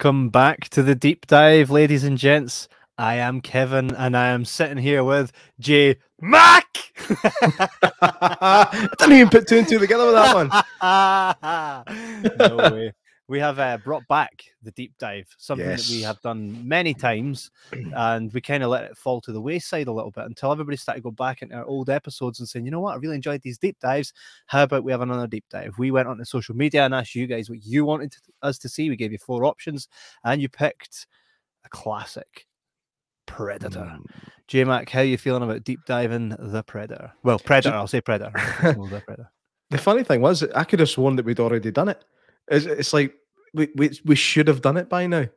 Welcome back to the deep dive, ladies and gents. I am Kevin, and I am sitting here with J Mac. I didn't even put two and two together with that one. no way. We have uh, brought back the deep dive, something yes. that we have done many times, and we kind of let it fall to the wayside a little bit until everybody started going back into our old episodes and saying, you know what, I really enjoyed these deep dives. How about we have another deep dive? We went onto social media and asked you guys what you wanted us to see. We gave you four options, and you picked a classic. Predator. Mm. J Mac, how are you feeling about deep diving the Predator? Well, Predator, I'll say Predator. the Predator. The funny thing was, I could have sworn that we'd already done it. It's, it's like we, we we should have done it by now. Do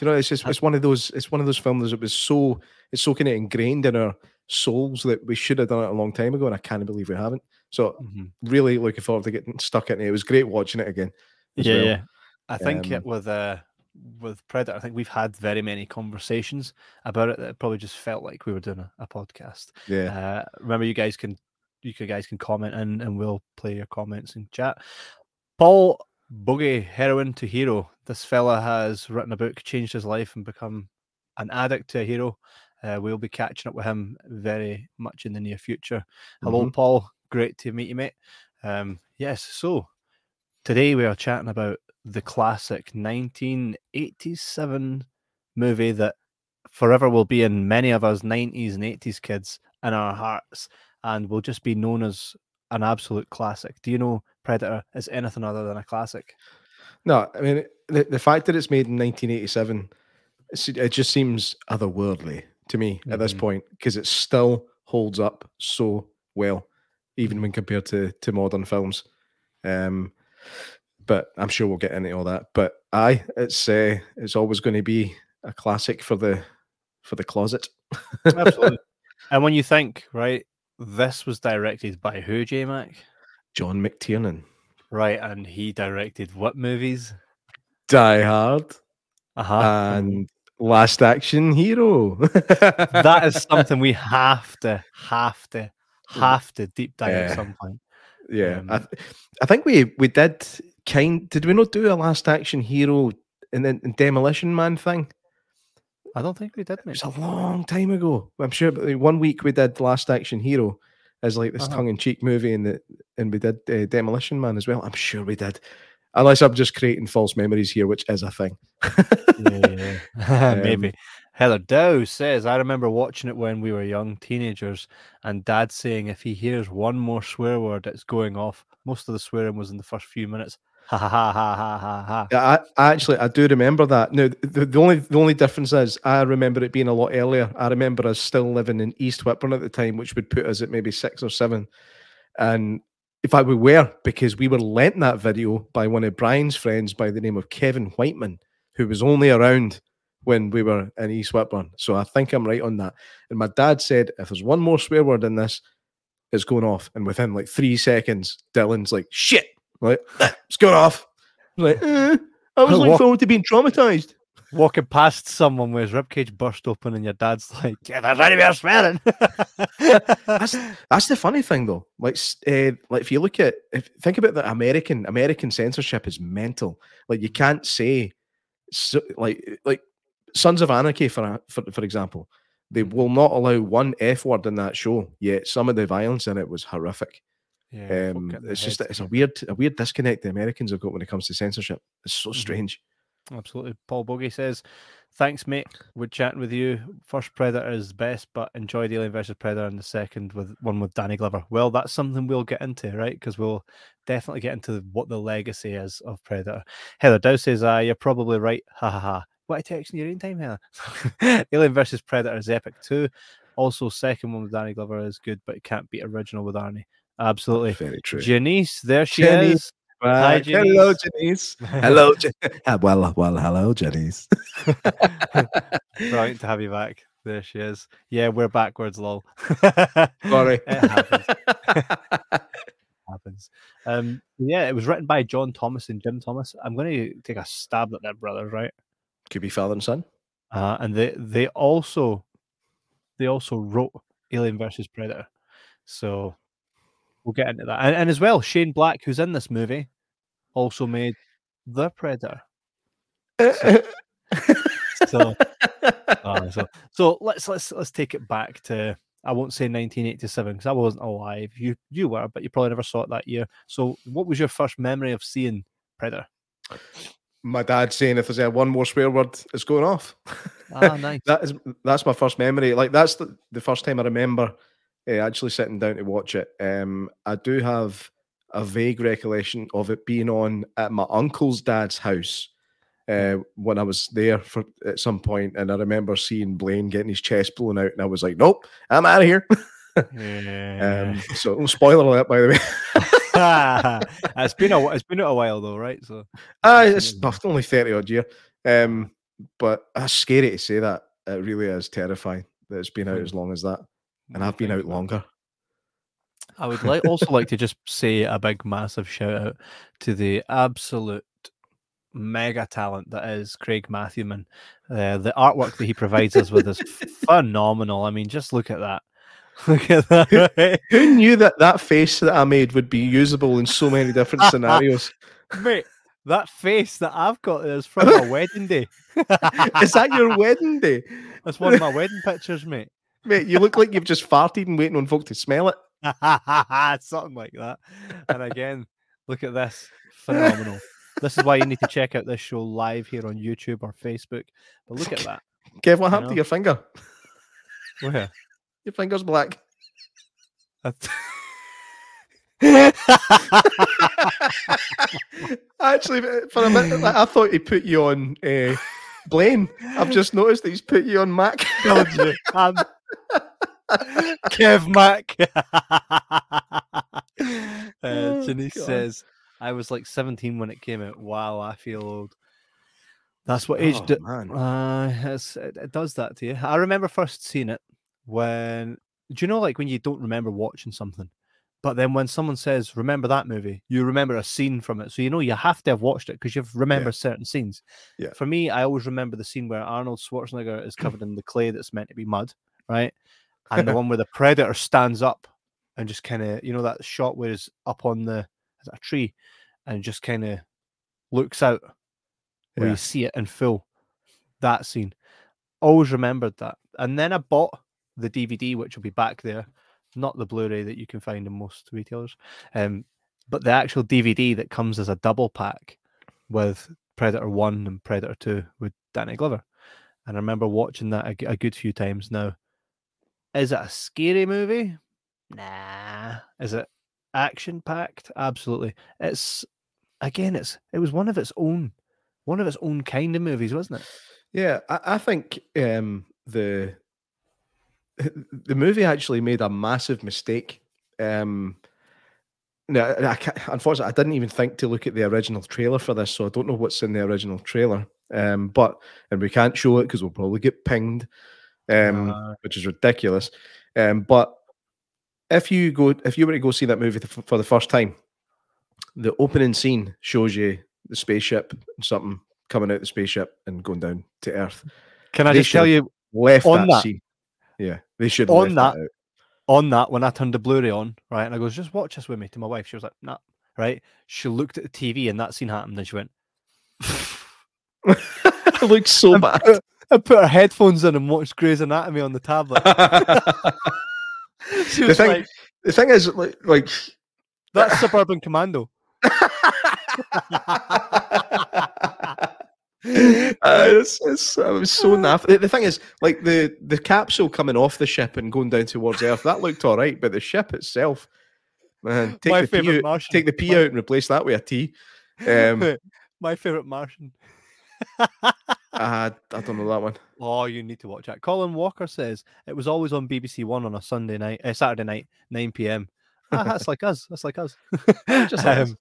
you know? It's just it's one of those it's one of those films that was so it's so kind of ingrained in our souls that we should have done it a long time ago, and I can't believe we haven't. So mm-hmm. really looking forward to getting stuck in it. It was great watching it again. Yeah, well. yeah. I think um, it with uh with Predator, I think we've had very many conversations about it that probably just felt like we were doing a, a podcast. Yeah. Uh, remember, you guys can you guys can comment and, and we'll play your comments in chat. Paul Boogie, Heroin to Hero. This fella has written a book, changed his life, and become an addict to a hero. Uh, we'll be catching up with him very much in the near future. Hello, mm-hmm. Paul. Great to meet you, mate. Um, yes, so today we are chatting about the classic 1987 movie that forever will be in many of us 90s and 80s kids in our hearts and will just be known as an absolute classic. Do you know Predator is anything other than a classic? No, I mean the, the fact that it's made in 1987, it just seems otherworldly to me mm-hmm. at this mm-hmm. point because it still holds up so well, even when compared to to modern films. Um, but I'm sure we'll get into all that. But I, it's uh, it's always going to be a classic for the for the closet. Absolutely. And when you think, right, this was directed by who, J Mac? John McTiernan. Right, and he directed what movies? Die Hard. Uh-huh. And Last Action Hero. that is something we have to, have to, have to deep dive yeah. at some point. Yeah, um, I, th- I think we we did kind. Did we not do a Last Action Hero in the Demolition Man thing? I don't think we did. Mate. It was a long time ago. I'm sure. One week we did Last Action Hero as like this uh-huh. tongue-in-cheek movie, and the and we did uh, Demolition Man as well. I'm sure we did. Unless I'm just creating false memories here, which is a thing. yeah, um, maybe. Heather Dow says, I remember watching it when we were young teenagers, and dad saying if he hears one more swear word, it's going off. Most of the swearing was in the first few minutes. Ha ha ha ha ha ha I actually I do remember that. Now the, the only the only difference is I remember it being a lot earlier. I remember us still living in East Whitburn at the time, which would put us at maybe six or seven. And in fact, we were because we were lent that video by one of Brian's friends by the name of Kevin Whiteman, who was only around when we were in East Whitburn. So I think I'm right on that. And my dad said, if there's one more swear word in this, it's going off. And within like three seconds, Dylan's like, shit. Like, it's going off. Like, eh, I was looking forward to being traumatized. Walking past someone with his ribcage burst open, and your dad's like, "Yeah, there's anywhere swearing." that's that's the funny thing, though. Like, uh, like if you look at, if think about the American American censorship is mental. Like, you can't say, so, like, like Sons of Anarchy, for for for example, they will not allow one f word in that show. Yet some of the violence in it was horrific. Yeah, um, it's just it's a weird a weird disconnect the Americans have got when it comes to censorship. It's so mm-hmm. strange. Absolutely. Paul Bogey says, Thanks, mate. We're chatting with you. First Predator is best, but enjoyed Alien versus Predator and the second with one with Danny Glover. Well, that's something we'll get into, right? Because we'll definitely get into what the legacy is of Predator. Heather Dow says, uh, you're probably right. Ha ha ha. What a text in your own time, Heather. Alien versus Predator is epic too. Also, second one with Danny Glover is good, but it can't beat original with Arnie. Absolutely. Very true. Janice, there she Janice. is. Hi, Janice. Hello, Janice. hello, well, well, hello, Janice. Brilliant to have you back. There she is. Yeah, we're backwards, lol. Sorry. it happens. happens. Um, yeah, it was written by John Thomas and Jim Thomas. I'm going to take a stab at their brothers, right? Could be father and son. Uh, and they they also they also wrote Alien versus Predator. So We'll get into that. And, and as well, Shane Black, who's in this movie, also made The Predator. So, so, oh, so, so let's let's let's take it back to I won't say 1987 because I wasn't alive. You you were, but you probably never saw it that year. So, what was your first memory of seeing Predator? My dad saying if there's a one more swear word, it's going off. Ah, nice. that is that's my first memory. Like that's the, the first time I remember uh, actually sitting down to watch it. Um, I do have a vague recollection of it being on at my uncle's dad's house uh, when I was there for at some point, and I remember seeing Blaine getting his chest blown out, and I was like, "Nope, I'm out of here." yeah. um, so, spoiler alert, by the way. it's been a it's been a while though, right? So, uh, it's only thirty odd year. Um, but that's scary to say that. It really is terrifying that it's been out hmm. as long as that, and I've been out longer. I would like also like to just say a big massive shout out to the absolute mega talent that is Craig Matthewman. Uh, the artwork that he provides us with is phenomenal. I mean, just look at that. Look at that. Who, who, knew that that face that I made would be usable in so many different scenarios? Mate, that face that I've got is from my wedding day. is that your wedding day? That's one of my wedding pictures, mate. Mate, you look like you've just farted and waiting on folk to smell it. Something like that. And again, look at this. Phenomenal. this is why you need to check out this show live here on YouTube or Facebook. But look at that. Kev, what happened you know? to your finger? Where? Your finger's black. Actually, for a minute, I thought he put you on uh, Blaine. I've just noticed that he's put you on Mac. um, Kev Mac. uh, oh, Janice says, I was like 17 when it came out. Wow, I feel old. That's what age. Oh, do- uh, it, it does that to you. I remember first seeing it when. Do you know, like when you don't remember watching something? But then when someone says, remember that movie, you remember a scene from it. So you know you have to have watched it because you remember yeah. certain scenes. Yeah. For me, I always remember the scene where Arnold Schwarzenegger is covered in the clay that's meant to be mud, right? And the one where the predator stands up and just kind of, you know, that shot where he's up on the a tree and just kind of looks out where yeah. you see it in full. That scene. Always remembered that. And then I bought the DVD, which will be back there not the Blu-ray that you can find in most retailers, um, but the actual DVD that comes as a double pack with Predator One and Predator Two with Danny Glover. And I remember watching that a, a good few times now. Is it a scary movie? Nah. Is it action packed? Absolutely. It's again, it's it was one of its own, one of its own kind of movies, wasn't it? Yeah, I, I think um, the the movie actually made a massive mistake. Um, no, I unfortunately, I didn't even think to look at the original trailer for this, so I don't know what's in the original trailer. Um, but and we can't show it because we'll probably get pinged, um, uh, which is ridiculous. Um, but if you go, if you were to go see that movie for the first time, the opening scene shows you the spaceship and something coming out the spaceship and going down to Earth. Can I they just tell you left on that, that scene. Yeah, they should on that, that on that when I turned the Blu-ray on, right, and I goes, just watch this with me to my wife. She was like, nah, right. She looked at the TV and that scene happened, and she went, it looks so bad. Put, I put her headphones in and watched Grey's Anatomy on the tablet. the thing, like, the thing is, like, like that's Suburban Commando. uh, it's, it's, I was so naff. The, the, thing is, like the the capsule coming off the ship and going down towards Earth, that looked all right, but the ship itself, man, take My the P out, Martian. take the P out and replace that with a T. Um, My favorite Martian. Uh, I don't know that one. Oh, you need to watch that. Colin Walker says it was always on BBC One on a Sunday night, uh, Saturday night, nine p.m. Ah, that's like us. That's like us. Just um,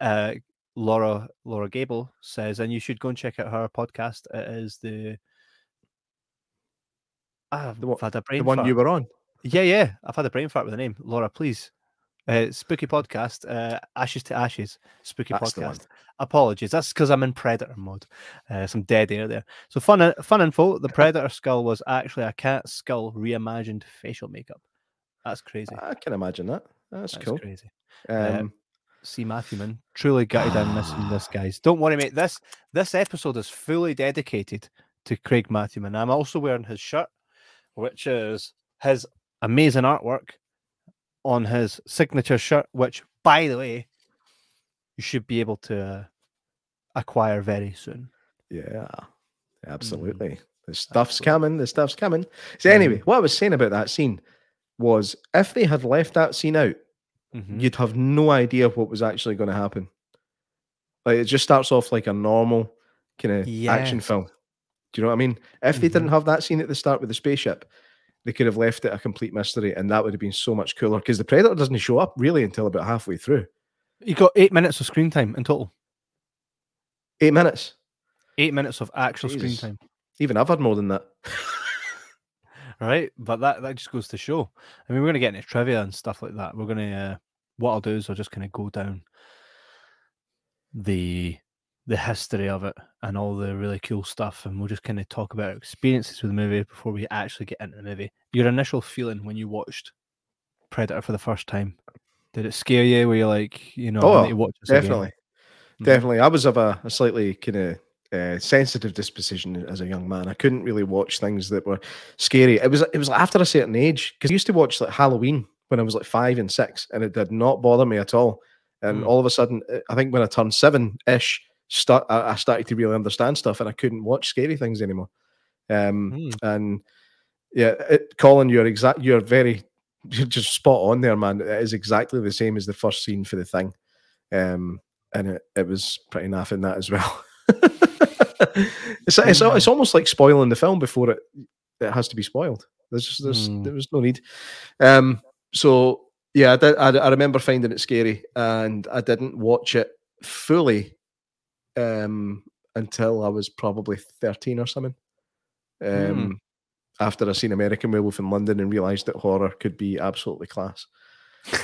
uh, Laura Laura Gable says, and you should go and check out her podcast. It is the I've the, had a brain the one fart. you were on. Yeah, yeah. I've had a brain fart with the name. Laura, please. Uh, spooky podcast, uh, Ashes to Ashes, spooky That's podcast. Apologies, that's because I'm in Predator mode. Uh, some dead air there. So fun, fun info. The Predator skull was actually a cat skull reimagined facial makeup. That's crazy. I can imagine that. That's, That's cool. Crazy. Um, see Matthewman. Truly gutted and missing this, guys. Don't worry, mate. This this episode is fully dedicated to Craig Matthewman. I'm also wearing his shirt, which is his amazing artwork on his signature shirt, which, by the way, you should be able to uh, acquire very soon. Yeah, absolutely. Mm. The stuff's absolutely. coming. The stuff's coming. So, anyway, mm. what I was saying about that scene was if they had left that scene out, mm-hmm. you'd have no idea what was actually going to happen. Like it just starts off like a normal kind of yes. action film. Do you know what I mean? If mm-hmm. they didn't mm-hmm. have that scene at the start with the spaceship, they could have left it a complete mystery, and that would have been so much cooler. Because the Predator doesn't show up really until about halfway through. You got eight minutes of screen time in total. Eight minutes. Eight minutes of actual Jesus. screen time. Even I've had more than that. right? But that that just goes to show. I mean, we're gonna get into trivia and stuff like that. We're gonna. Uh, what I'll do is I'll just kind of go down the the history of it and all the really cool stuff, and we'll just kind of talk about experiences with the movie before we actually get into the movie. Your initial feeling when you watched Predator for the first time, did it scare you? Were you like, you know, oh, definitely, again? definitely. Mm-hmm. I was of a, a slightly kind of uh, sensitive disposition as a young man. I couldn't really watch things that were scary. It was it was after a certain age because I used to watch like Halloween when I was like five and six, and it did not bother me at all. And mm. all of a sudden, uh, I think when I turned seven ish, start I, started to really understand stuff, and I couldn't watch scary things anymore. Um, mm. And yeah, it, Colin, you're exact. You're very you're just spot on there, man. It is exactly the same as the first scene for the thing, um, and it, it was pretty naff in that as well. it's, it's it's almost like spoiling the film before it it has to be spoiled. There's just there's mm. there was no need. Um, so yeah, I, did, I, I remember finding it scary, and I didn't watch it fully um, until I was probably thirteen or something. Um, mm. After I seen American Werewolf in London and realised that horror could be absolutely class.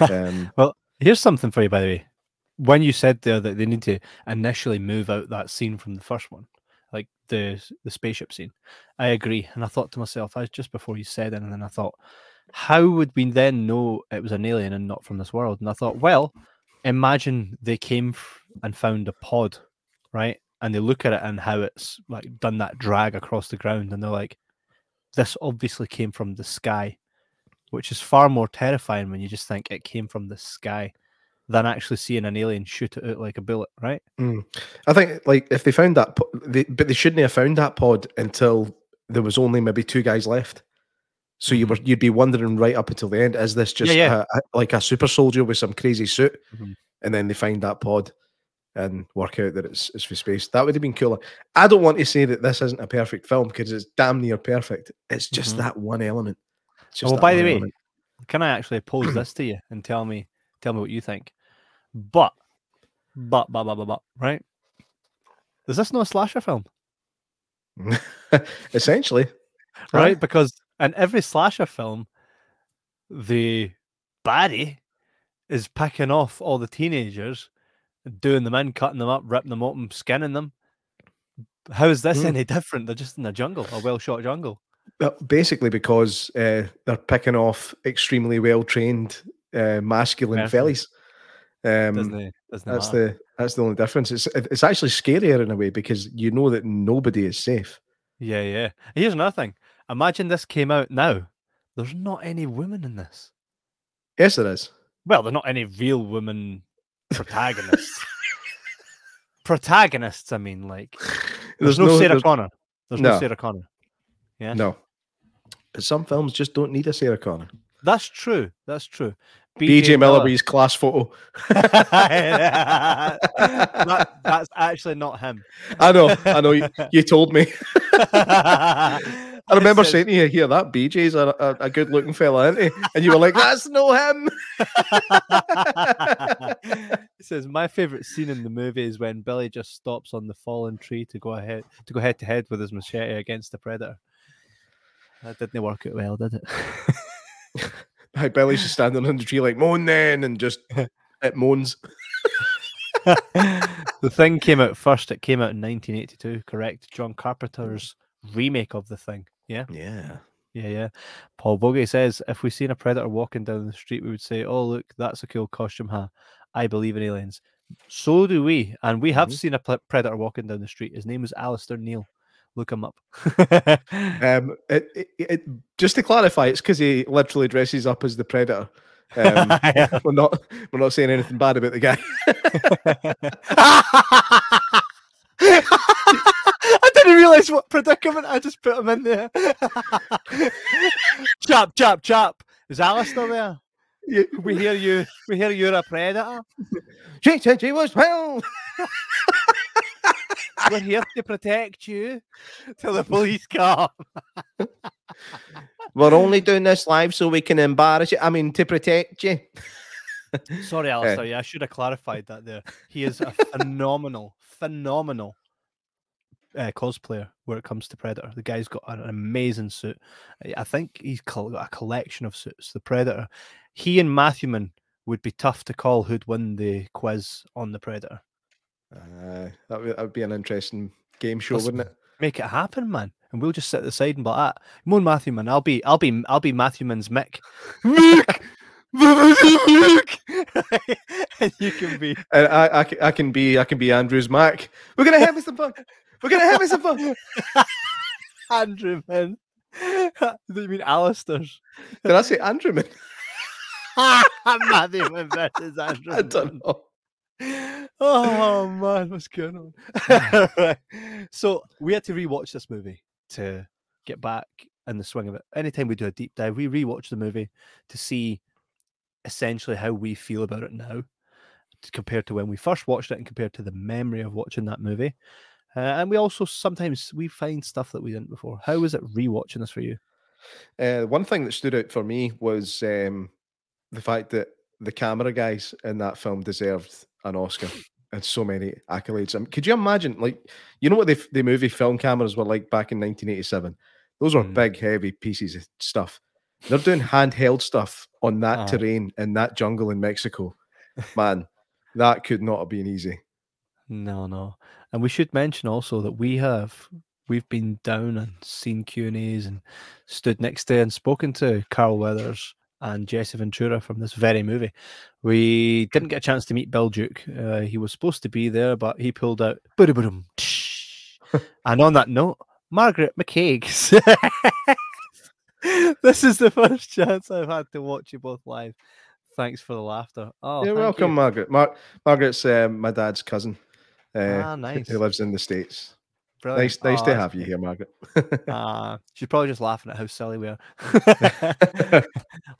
Um, well, here's something for you, by the way. When you said there that they need to initially move out that scene from the first one, like the the spaceship scene. I agree, and I thought to myself, I just before you said it, and then I thought, how would we then know it was an alien and not from this world? And I thought, well, imagine they came and found a pod, right? And they look at it and how it's like done that drag across the ground, and they're like, this obviously came from the sky, which is far more terrifying when you just think it came from the sky than actually seeing an alien shoot it out like a bullet, right? Mm. I think like if they found that, they, but they shouldn't have found that pod until there was only maybe two guys left. So you were mm-hmm. you'd be wondering right up until the end, is this just yeah, yeah. A, a, like a super soldier with some crazy suit? Mm-hmm. And then they find that pod and work out that it's it's for space. That would have been cooler. I don't want to say that this isn't a perfect film because it's damn near perfect. It's just mm-hmm. that one element. well, by the way, element. can I actually pose this to you and tell me tell me what you think? But, but, but, but, but, but, right? Is this not a slasher film? Essentially. Right? right? Because in every slasher film, the baddie is picking off all the teenagers, doing them in, cutting them up, ripping them open, skinning them. How is this mm. any different? They're just in a jungle, a well shot jungle. Basically, because uh, they're picking off extremely well trained uh, masculine Perfect. fellas. Um, doesn't doesn't that's matter. the that's the only difference. It's it's actually scarier in a way because you know that nobody is safe. Yeah, yeah. Here's another thing. Imagine this came out now. There's not any women in this. Yes, there is. Well, there's not any real women protagonists. protagonists, I mean, like there's, there's no, no, Sarah there's... Connor. There's no. no Sarah Connor. Yeah. No. But some films just don't need a Sarah Connor. That's true. That's true. BJ, BJ Milliby's class photo. that, that's actually not him. I know. I know. You, you told me. I remember saying to you, "Here, that BJ's a, a, a good looking fella, isn't he?" And you were like, "That's no him." He says my favorite scene in the movie is when Billy just stops on the fallen tree to go ahead to go head to head with his machete against the predator. That didn't work out well, did it? Hi, Billy's just standing on the tree like moan then, and just it moans. the thing came out first. It came out in 1982, correct? John Carpenter's remake of the thing. Yeah. Yeah. Yeah, yeah. Paul Bogey says if we seen a predator walking down the street, we would say, "Oh, look, that's a cool costume, huh?" I believe in aliens. So do we, and we have Mhm. seen a predator walking down the street. His name is Alistair Neal. Look him up. Um, it, it, it, just to clarify, it's because he literally dresses up as the predator. Um, Yeah. we're not we're not saying anything bad about the guy. Didn't realize what predicament I just put him in there. chap, chap, chap. Is Alistair there? Yeah. We hear you. We hear you're a predator. She said she was well. We're here to protect you till the police come. We're only doing this live so we can embarrass you. I mean, to protect you. Sorry, Alistair. Yeah, I should have clarified that there. He is a phenomenal, phenomenal uh, cosplayer where it comes to Predator. The guy's got an amazing suit. I- think he's got a collection of suits. The Predator. He and Matthewman would be tough to call who'd win the quiz on the Predator. Uh, that, would, that would be an interesting game show, Listen, wouldn't it? Make it happen, man. And we'll just sit at the side and be like, ah, Moan Matthewman. I'll be, I'll be, I'll be Matthewman's Mick. Mick, Mick, and you can be And I, I, I can be I can be Andrew's Mac. We're gonna have some fun. We're gonna have some fun. Andrew, man. Do you mean Alistair's? Did I say Andrew? Man? Matthewman versus Andrew. I don't know. Oh man, what's going on? Right. So we had to rewatch this movie to get back in the swing of it. Anytime we do a deep dive, we rewatch the movie to see essentially how we feel about it now, compared to when we first watched it and compared to the memory of watching that movie. Uh, and we also sometimes we find stuff that we didn't before. How was it rewatching this for you? Uh, one thing that stood out for me was um, the fact that the camera guys in that film deserved an Oscar and so many accolades. Um, could you imagine, like, you know what the, the movie film cameras were like back in 1987? Those were Mm. big, heavy pieces of stuff. They're doing handheld stuff on that Aye. terrain in that jungle in Mexico. Man, that could not have been easy. No, no. And we should mention also that we have we've been down and seen Q and A's and stood next to and spoken to Carl Weathers and Jesse Ventura from this very movie. We didn't get a chance to meet Bill Duke. Uh, he was supposed to be there, but he pulled out. And on that note, Margaret McCaig. this is the first chance I've had to watch you both live. Thanks for the laughter. Oh, You're welcome, you. Margaret. Mar- Margaret's um, my dad's cousin. Uh, Ah, nice. Who lives in the States. Brilliant. Nice, nice Oh, to have you here, Margaret. Uh, she's probably just laughing at how silly we are.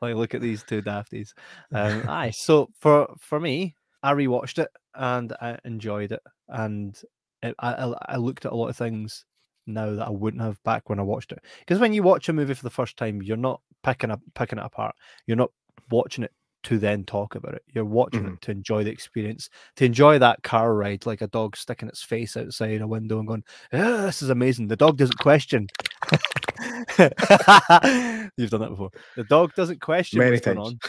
like, look at these two dafties. Um, aye, so for for me, I rewatched it and I enjoyed it, and it, I I I looked at a lot of things now that I wouldn't have back when I watched it. Because when you watch a movie for the first time, you're not picking up picking it apart. You're not watching it to then talk about it. You're watching Mhm. it to enjoy the experience, to enjoy that car ride, like a dog sticking its face outside a window and going, "Ah, "This is amazing." The dog doesn't question. You've done that before. The dog doesn't question Many what's going on.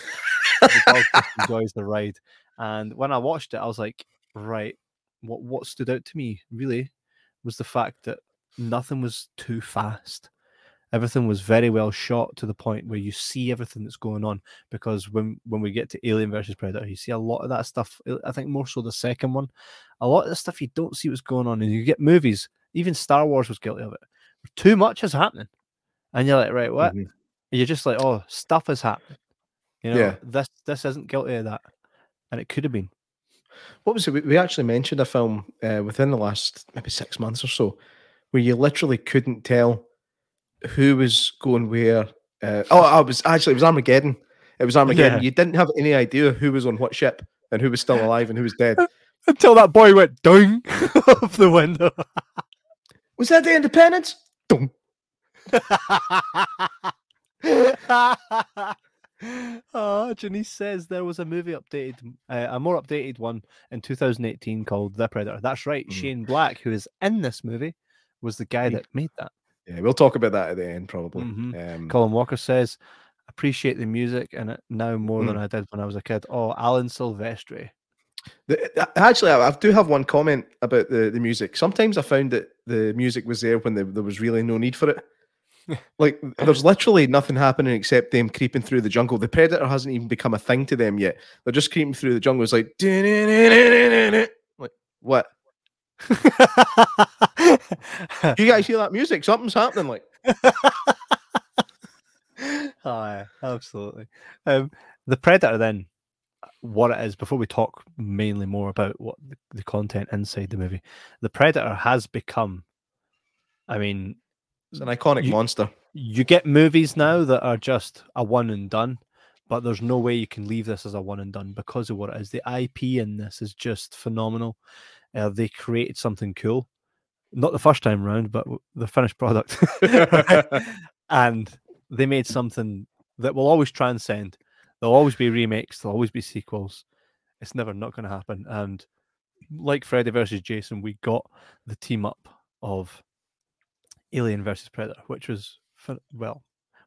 The dog just enjoys the ride. And when I watched it, I was like, right, what what stood out to me really was the fact that nothing was too fast. Everything was very well shot to the point where you see everything that's going on. Because when when we get to Alien versus Predator, you see a lot of that stuff. uh, I think more so the second one. A lot of the stuff you don't see what's going on, and you get movies. Even Star Wars was guilty of it. Too much is happening, and you're like, right, what? Mhm. You're just like, oh, stuff is happening. You know, Yeah. this this isn't guilty of that, and it could have been. What was it? We- We actually mentioned a film uh, within the last maybe six months or so where you literally couldn't tell who was going where. Uh, oh, I was actually it was Armageddon. It was Armageddon. Yeah. You didn't have any idea who was on what ship and who was still alive and who was dead. Until that boy went down off the window. Was that the Independence? Dum. oh, Janice says there was a movie updated, uh, a more updated one in 2018 called The Predator. That's right. Mhm. Shane Black, who is in this movie, was the guy that made that. Yeah, we'll talk about that at the end probably. Mhm. Um, Colin Walker says, appreciate the music and it now more Mm. than I did when I was a kid. Oh, Alan Silvestri. The, actually, I, I do have one comment about the, the music. Sometimes I found that the music was there when there, there was really no need for it. like there's literally nothing happening except them creeping through the jungle. The predator hasn't even become a thing to them yet. They're just creeping through the jungle. It's like, like what? You guys hear that music? Something's happening. Like, oh, yeah, absolutely. Um, the predator then what it is before we talk mainly more about what the, the, content inside the movie the predator has become i mean it's an iconic you, monster you get movies now that are just a one and done but there's no way you can leave this as a one and done because of what it is the ip in this is just phenomenal uh, they created something cool not the first time around but the finished product and they made something that will always transcend There'll always be remakes. There'll always be sequels. It's never not going to happen. And like Freddy versus Jason, we got the team up of Alien versus Predator, which was well.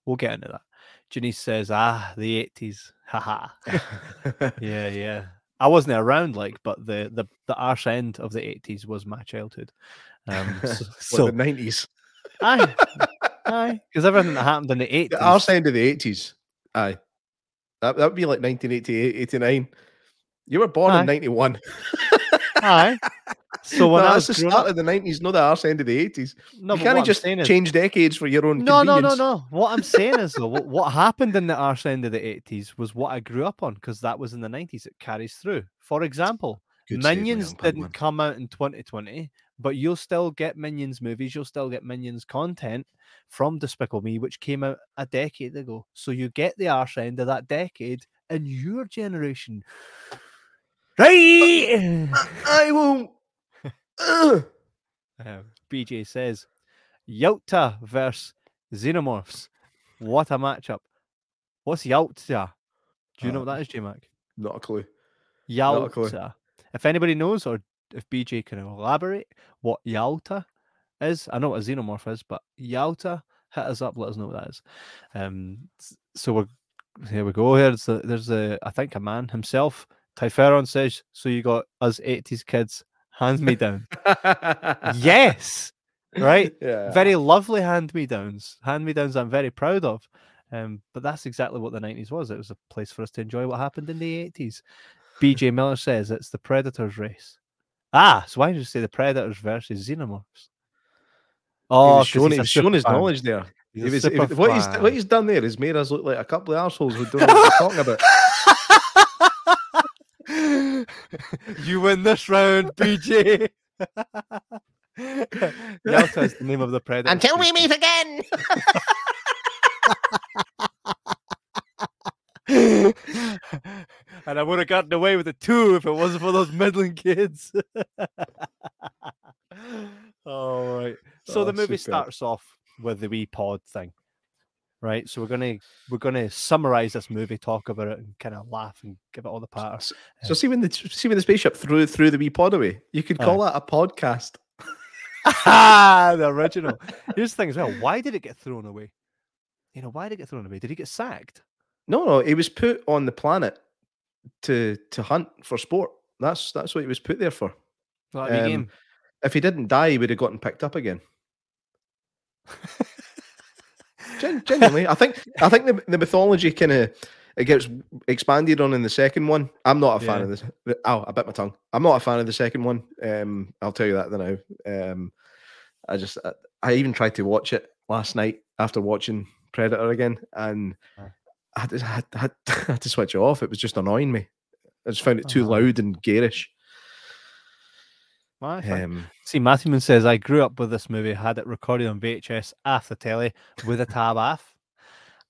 We'll get into that. Janice says, "Ah, the eighties, haha." yeah, yeah. I wasn't around, like, but the the the arse end of the eighties was my childhood. Um, so, so the nineties. aye, aye, because everything that happened in the eighties. The arse end of the eighties. Aye. That that would be like 1988, 89. You were born Aye. in 91. Aye. So when no, I was the start up, of the 90s, not the arse end of the 80s. No, you can't just change is, decades for your own No, no, no, no. What I'm saying is, though, what, what happened in the arse end of the 80s was what I grew up on because that was in the 90s. It carries through. For example, Good Minions didn't come out in 2020, but you'll still get Minions movies, you'll still get Minions content from Despicable Me, which came out a decade ago. So you get the arse end of that decade in your generation. Right? I won't. uh, BJ says, Yalta versus Xenomorphs. What a matchup. What's Yalta? Do you uh, know what that is, J Mac? Not a clue. Yalta. If anybody knows, or if BJ can elaborate what Yalta is, I know what a xenomorph is, but Yalta, hit us up, let us know what that is. Um, so we're here we go. Here's a, there's a I think a man himself. Typheron says, "So you got us '80s kids, hand me down." yes, right. Yeah. Very lovely hand me downs. Hand me downs. I'm very proud of. Um, but that's exactly what the 90s was. It was a place for us to enjoy what happened in the 80s. BJ Miller says it's the Predators race. Ah, so why did you say the Predators versus Xenomorphs? Oh, he showing, he showing his knowledge there. He was, he was, what, he's, what he's done there is made us look like a couple of assholes who don't know what we're talking about. you win this round, BJ. Yelta is the name of the predator. Until we meet again. and I would have gotten away with it too if it wasn't for those meddling kids. All right. So oh, the movie super. starts off with the wee pod thing, right? So we're gonna we're gonna summarize this movie, talk about it, and kind of laugh and give it all the patter. So, so see when the see when the spaceship threw through the wee pod away, you could call uh, that a podcast. the original. Here's the thing as well. Why did it get thrown away? You know, why did it get thrown away? Did he get sacked? No, no, he was put on the planet to to hunt for sport. That's that's what he was put there for. um, if he didn't die, he would have gotten picked up again. Gen- genuinely, I think I think the, the mythology kind of it gets expanded on in the second one. I'm not a fan yeah. of this. Oh, I bit my tongue. I'm not a fan of the second one. Um, I'll tell you that now. Um, I just I, I, even tried to watch it last night after watching Predator again, and I had, I had, I had to switch it off. It was just annoying me. I just found it too uh-huh. loud and garish. Um, See, Matthewman says, I grew up with this movie, had it recorded on VHS off the telly with a tab off.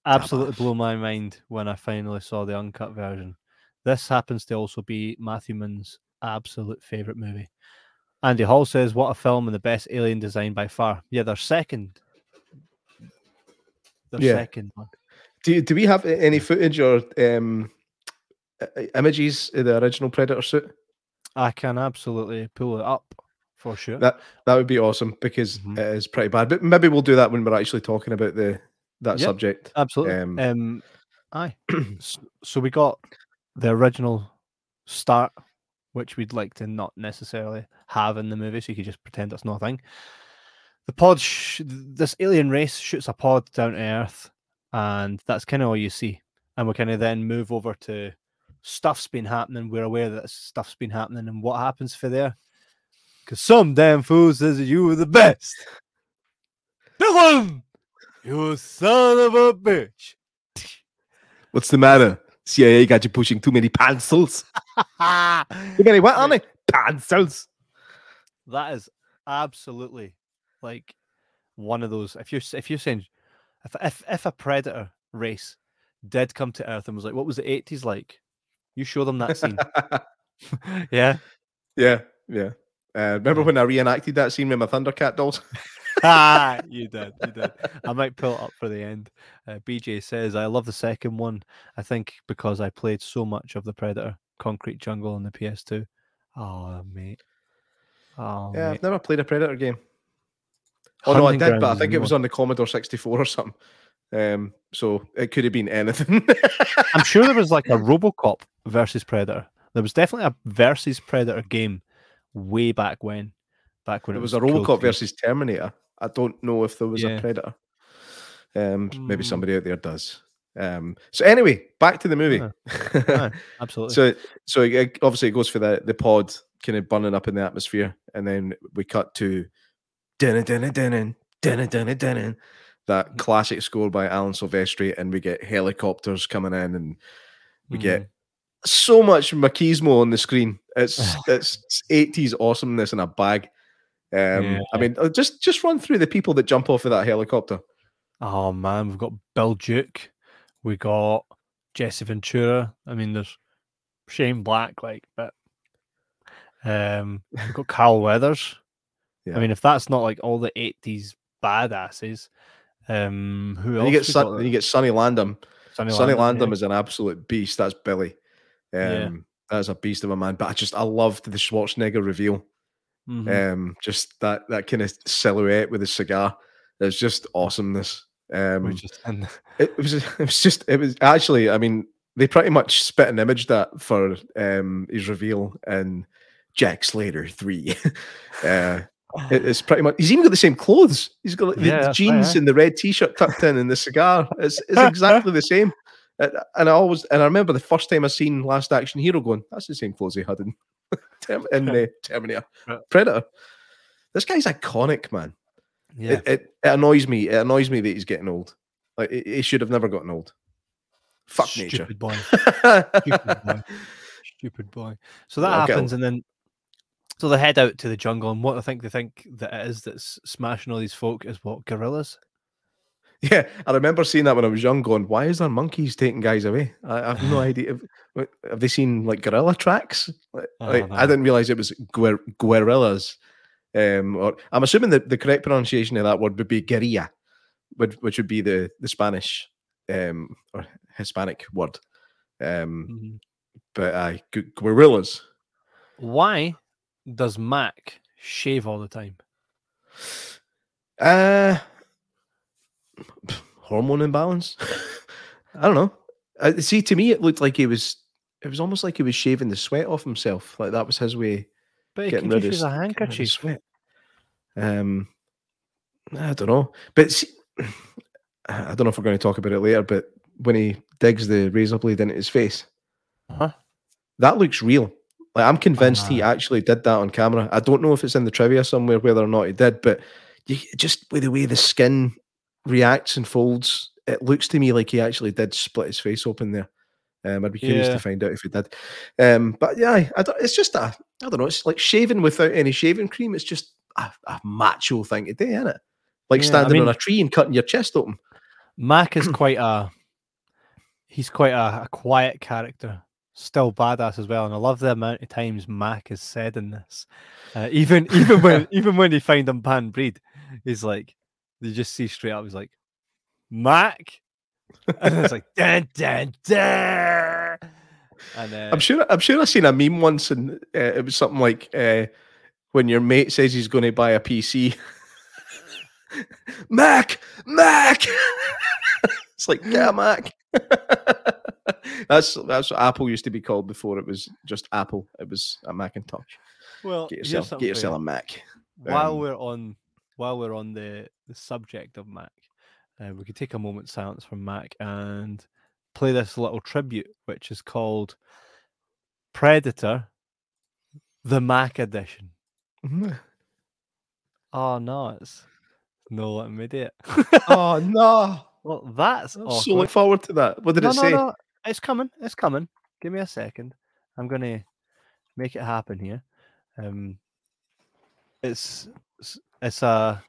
Absolutely blew my mind when I finally saw the uncut version. This happens to also be Matthewman's absolute favourite movie. Andy Hall says, What a film and the best alien design by far. Yeah, they're second. They're yeah. second. Do, do we have any footage or um, images of the original Predator suit? I can absolutely pull it up for sure. That that would be awesome because mm-hmm. it is pretty bad. But maybe we'll do that when we're actually talking about the that yep, subject. Absolutely. Um, um aye. so we got the original start, which we'd like to not necessarily have in the movie, so you could just pretend it's nothing. the pod, sh- this alien race shoots a pod down to Earth, and that's kind of all you see. And we kind of then move over to stuff's been happening. We're aware that stuff's been happening, and what happens for there? Because some damn fool says you were the best. Dillon, you son of a bitch. What's the matter? CIA got you pushing too many pencils. too many what it? Pencils. That is absolutely like one of those. If you're if you're saying if if if a predator race did come to Earth and was like, what was the eighties like? You show them that scene. yeah. Yeah. Yeah. Uh, remember when I reenacted that scene with my Thundercat dolls? ah, you did, you did. I might pull it up for the end. Uh, BJ says, I love the second one. I think because I played so much of the Predator Concrete Jungle on the PS2. Oh, mate. Oh, yeah, mate. I've never played a Predator game. Oh no, I did, but I think it was on the Commodore 64 or something. Um, so it could have been anything. I'm sure there was like a Robocop versus Predator. There was definitely a versus Predator game way back when. Back when it it, was a Robocop be- versus Terminator. I don't know if there was Yeah. a Predator. Um, maybe Mm. somebody out there does. Um, so anyway, back to the movie. Aye, absolutely. so, so it, obviously it goes for the the pod kind of burning up in the atmosphere, and then we cut to dun dun dun dun dun dun that classic score by Alan Silvestri, and we get helicopters coming in, and we Mm. get so much machismo on the screen. It's it's eighties awesomeness in a bag. Um, Yeah. I mean, uh, just just run through the people that jump off of that helicopter. Oh man, we've got Bill Duke, we got Jesse Ventura. I mean, there's Shane Black, like, but um, we've got Carl Weathers. Yeah. I mean, if that's not like all the '80s badasses, um, who else? You get Sun, you get Sonny Landham. Sonny, Sonny Landham, Landham is an absolute beast. That's Billy. Um, Yeah. That's a beast of a man. But I just I loved the Schwarzenegger reveal. yeah. Mhm. Um, just that that kind of silhouette with his cigar. It's just awesomeness. Um, just- it was it was just it was actually I mean they pretty much spit an image that for um his reveal in Jack Slater three. uh, it's pretty much he's even got the same clothes. He's got like, the, Yeah, the right, jeans eh? and the red t-shirt tucked in and the cigar. It's it's exactly the same. And I always and I remember the first time I seen Last Action Hero going, that's the same clothes he had in, in uh, Terminator Predator. This guy's iconic, man. yeah, It, it, it annoys me. It annoys me that he's getting old. Like he should have never gotten old. Fuck stupid boy, nature. stupid boy, stupid boy. So that happens, and then so they head out to the jungle, and what I think they think that it is that's smashing all these folk is what gorillas. yeah, I remember seeing that when I was young. Going, why is there monkeys taking guys away? I, I have no idea. Have, have they seen like gorilla tracks? Like, Oh, like, no. I didn't realize it was guer- guerrillas. Um, or I'm assuming that the correct pronunciation of that word would be guerrilla, which, which would be the the Spanish um, or Hispanic word. Um, Mhm. but uh, gu- guerrillas. Why does Mac shave all the time? Uh, hormone imbalance. I don't know. Uh, see, to me, it looked like he was. It was almost like he was shaving the sweat off himself. Like that was his way But he getting can rid of just use s- a getting rid of handkerchief. sweat. Um, I don't know, but see, I don't know if we're going to talk about it later. But when he digs the razor blade into his face, Huh? that looks real. Like I'm convinced he Ah. actually did that on camera. I don't know if it's in the trivia somewhere whether or not he did, but you, just with the way the skin reacts and folds, it looks to me like he actually did split his face open there. Um, I'd be curious Yeah. to find out if he did. Um, but yeah, I, I don't, it's just a I don't know. It's like shaving without any shaving cream. It's just a, a macho thing to do, isn't it? Like Yeah, I standing on a tree and cutting your chest open. Mac is quite a he's quite a, a quiet character, still badass as well. And I love the amount of times Mac has said in this. Uh, even even when even when you find him pan breed, he's like you just see straight up, he's like Mac, and it's like dun dun dun. And uh, I'm sure. I'm sure I seen a meme once, and uh, it was something like uh, when your mate says he's going to buy a PC. Mac, Mac. it's like yeah, Mac. that's that's what Apple used to be called before it was just Apple. It was a Macintosh. well, Get yourself, get yourself a Mac. while Um, we're on while we're on the, the subject of Mac, uh, we could take a moment's silence from Mac and play this little tribute, which is called Predator, the Mac edition. Mm-hmm. Oh no, it's no let me do it. oh no! Well, that's I'm awkward. so look forward to that. What did no, it no, say? no, it's coming. It's coming. Give me a second. I'm gonna make it happen here. Um, it's it's- it's a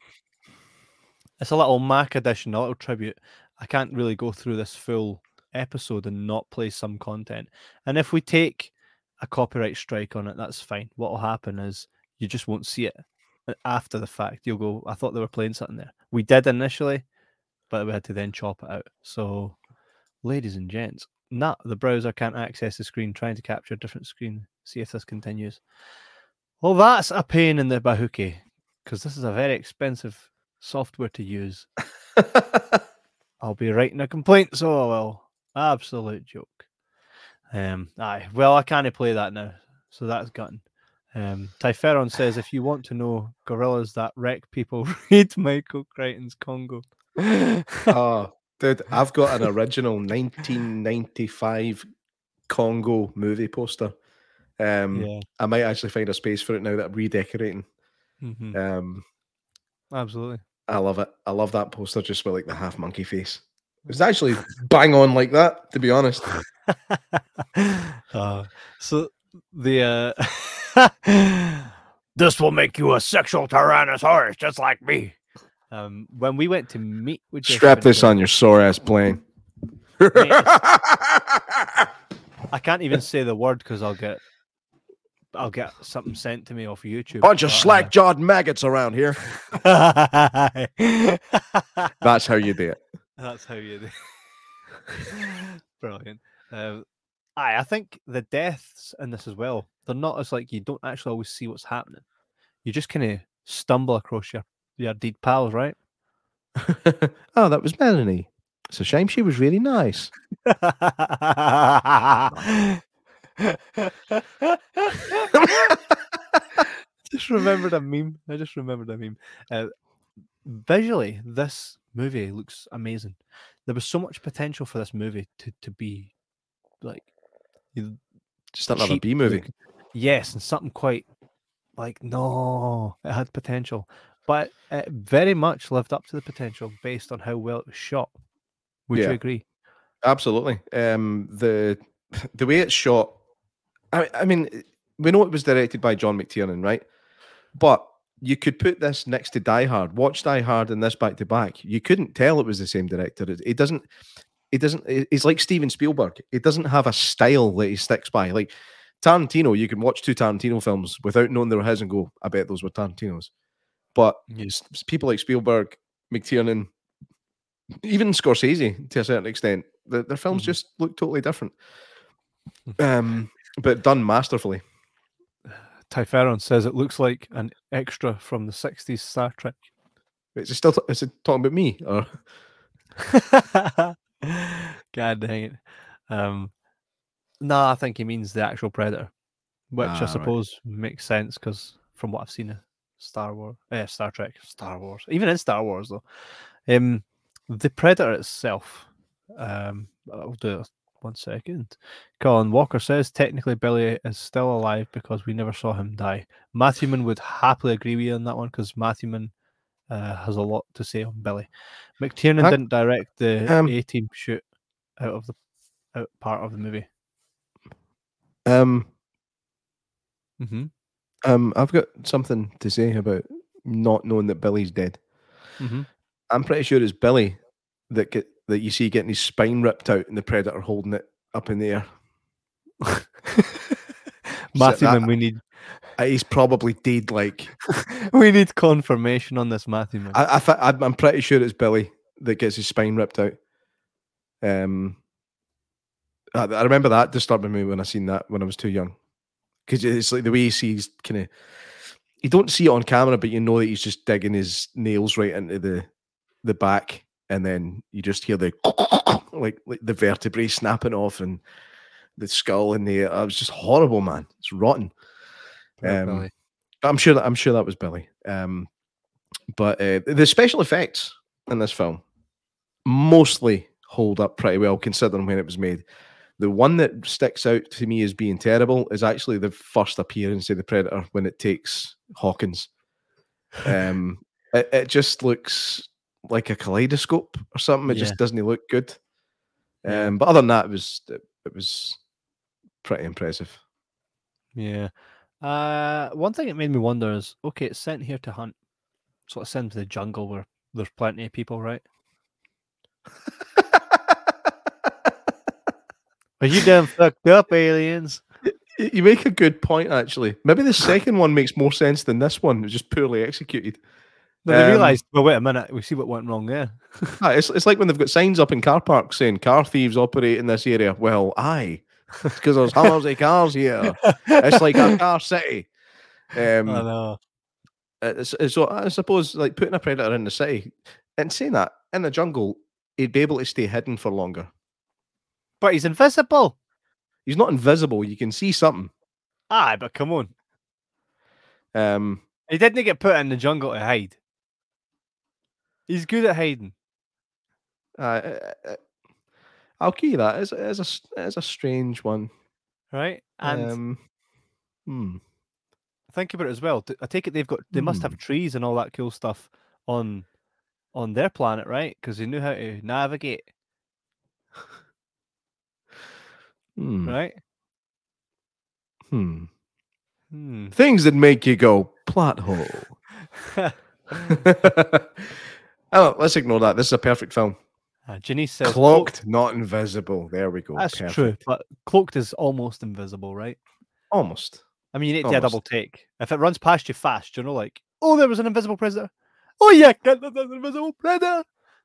it's a little Mac edition, a little tribute. I can't really go through this full episode and not play some content. And if we take a copyright strike on it, that's fine. What will happen is you just won't see it after the fact. You'll go, I thought they were playing something there. We did initially, but we had to then chop it out. So, ladies and gents, nah, the browser can't access the screen, trying to capture a different screen. See if this continues. Well, that's a pain in the bahuki because this is a very expensive software to use. I'll be writing a complaint, so I will. Absolute joke. Um, aye. Well, I can't play that now, so that's gone. Um, Typheron says if you want to know gorillas that wreck people, read Michael Crichton's Congo. oh, dude, I've got an original 1995 Congo movie poster. Um, yeah, I might actually find a space for it now that I'm redecorating. mhm, Um, absolutely. I love it. I love that poster just with like the half monkey face. It's actually bang on like that, to be honest. uh, so the uh, this will make you a sexual tyrannosaurus just like me. Um, when we went to meet with Jeff Strap this on your sore ass Blain. I can't even say the word because I'll get I'll get something sent to me off YouTube. Bunch of uh, slack jawed maggots around here. That's how you do it. That's how you do. It. Brilliant. Um, aye, I think the deaths in this as well. They're not as like you don't actually always see what's happening. You just kind of stumble across your your deep pals, right? oh, that was Melanie. It's a shame she was really nice. just remembered a meme. I just remembered a meme. Uh, visually, this movie looks amazing. There was so much potential for this movie to to be like Just another B movie. Yes, and something quite like no, it had potential, but it very much lived up to the potential based on how well it was shot. Would Yeah. you agree? Absolutely. Um, the the way it's shot. I, I mean, we know it was directed by John McTiernan, right? But you could put this next to Die Hard, watch Die Hard, and this back to back. You couldn't tell it was the same director. It, it doesn't. It doesn't. It's like Steven Spielberg. It doesn't have a style that he sticks by. Like Tarantino, you can watch two Tarantino films without knowing they're his and go, "I bet those were Tarantino's." But Yes. people like Spielberg, McTiernan, even Scorsese to a certain extent, their, their films Mhm. just look totally different. Um, but done masterfully. Typheron says it looks like an extra from the '60s Star Trek. Is it still t- is it talking about me or God dang it. Um, no, I think he means the actual Predator, which Ah, I right. suppose makes sense because from what I've seen Star Wars, eh, Star Trek, Star Wars, even in Star Wars though, um, the Predator itself. Um, I'll do it one second. Colin Walker says technically Billy is still alive because we never saw him die. Matthewman would happily agree with you on that one because Matthewman uh, has a lot to say on Billy. McTiernan I- didn't direct the um, A team shoot out of the out part of the movie. um Mm-hmm. Um I've got something to say about not knowing that Billy's dead. Mm-hmm. I'm pretty sure it's Billy that get that you see getting his spine ripped out and the predator holding it up in the air. Matthewman, that- we need He's probably dead. Like we need confirmation on this, Matthewman. I, I I'm pretty sure it's Billy that gets his spine ripped out. Um, I, I remember that disturbing me when I seen that when I was too young, because it's like the way he sees kind of. You don't see it on camera, but you know that he's just digging his nails right into the the back, and then you just hear the like like the vertebrae snapping off and the skull in the. It was just horrible, man. It's rotten. Um. I'm sure that I'm sure that was Billy. Um, but uh, the special effects in this film mostly hold up pretty well considering when it was made. The one that sticks out to me as being terrible is actually the first appearance of the Predator when it takes Hawkins. Um, it, it just looks like a kaleidoscope or something. It yeah. just doesn't look good. Um, but other than that, it was it, it was pretty impressive. Yeah. Uh, one thing it made me wonder is okay, it's sent here to hunt, sort of sent to the jungle where there's plenty of people, right? Are you damn fucked up, aliens? You make a good point, actually. Maybe the second one makes more sense than this one. It was just poorly executed. No, they um, realised, well, wait a minute, we see what went wrong there. it's, it's like when they've got signs up in car parks saying car thieves operate in this area. Well, aye, because there's hundreds of cars here. It's like a car city. Um, I know. It's, it's, so I suppose, like putting a predator in the city and saying that in the jungle, he'd be able to stay hidden for longer. But he's invisible. He's not invisible. You can see something. Aye, but come on. Um, he didn't get put in the jungle to hide. He's good at hiding. Uh, uh, uh I'll key that. It's, it's a it's a strange one, right? And um, hmm. think about it as well. I take it they've got they hmm. must have hmm. trees and all that cool stuff on on their planet, right? Because they knew how to navigate. hmm. Right? Hmm. Hmm. Things that make you go plot hole. oh, let's ignore that. This is a perfect film. Uh, Ginny says cloaked, cloaked, not invisible. There we go. That's Perfect. true, but cloaked is almost invisible, right? Almost. I mean, you need to almost. a double take. If it runs past you fast, you know, like, oh, there was an invisible predator. Oh yeah, there's an invisible predator.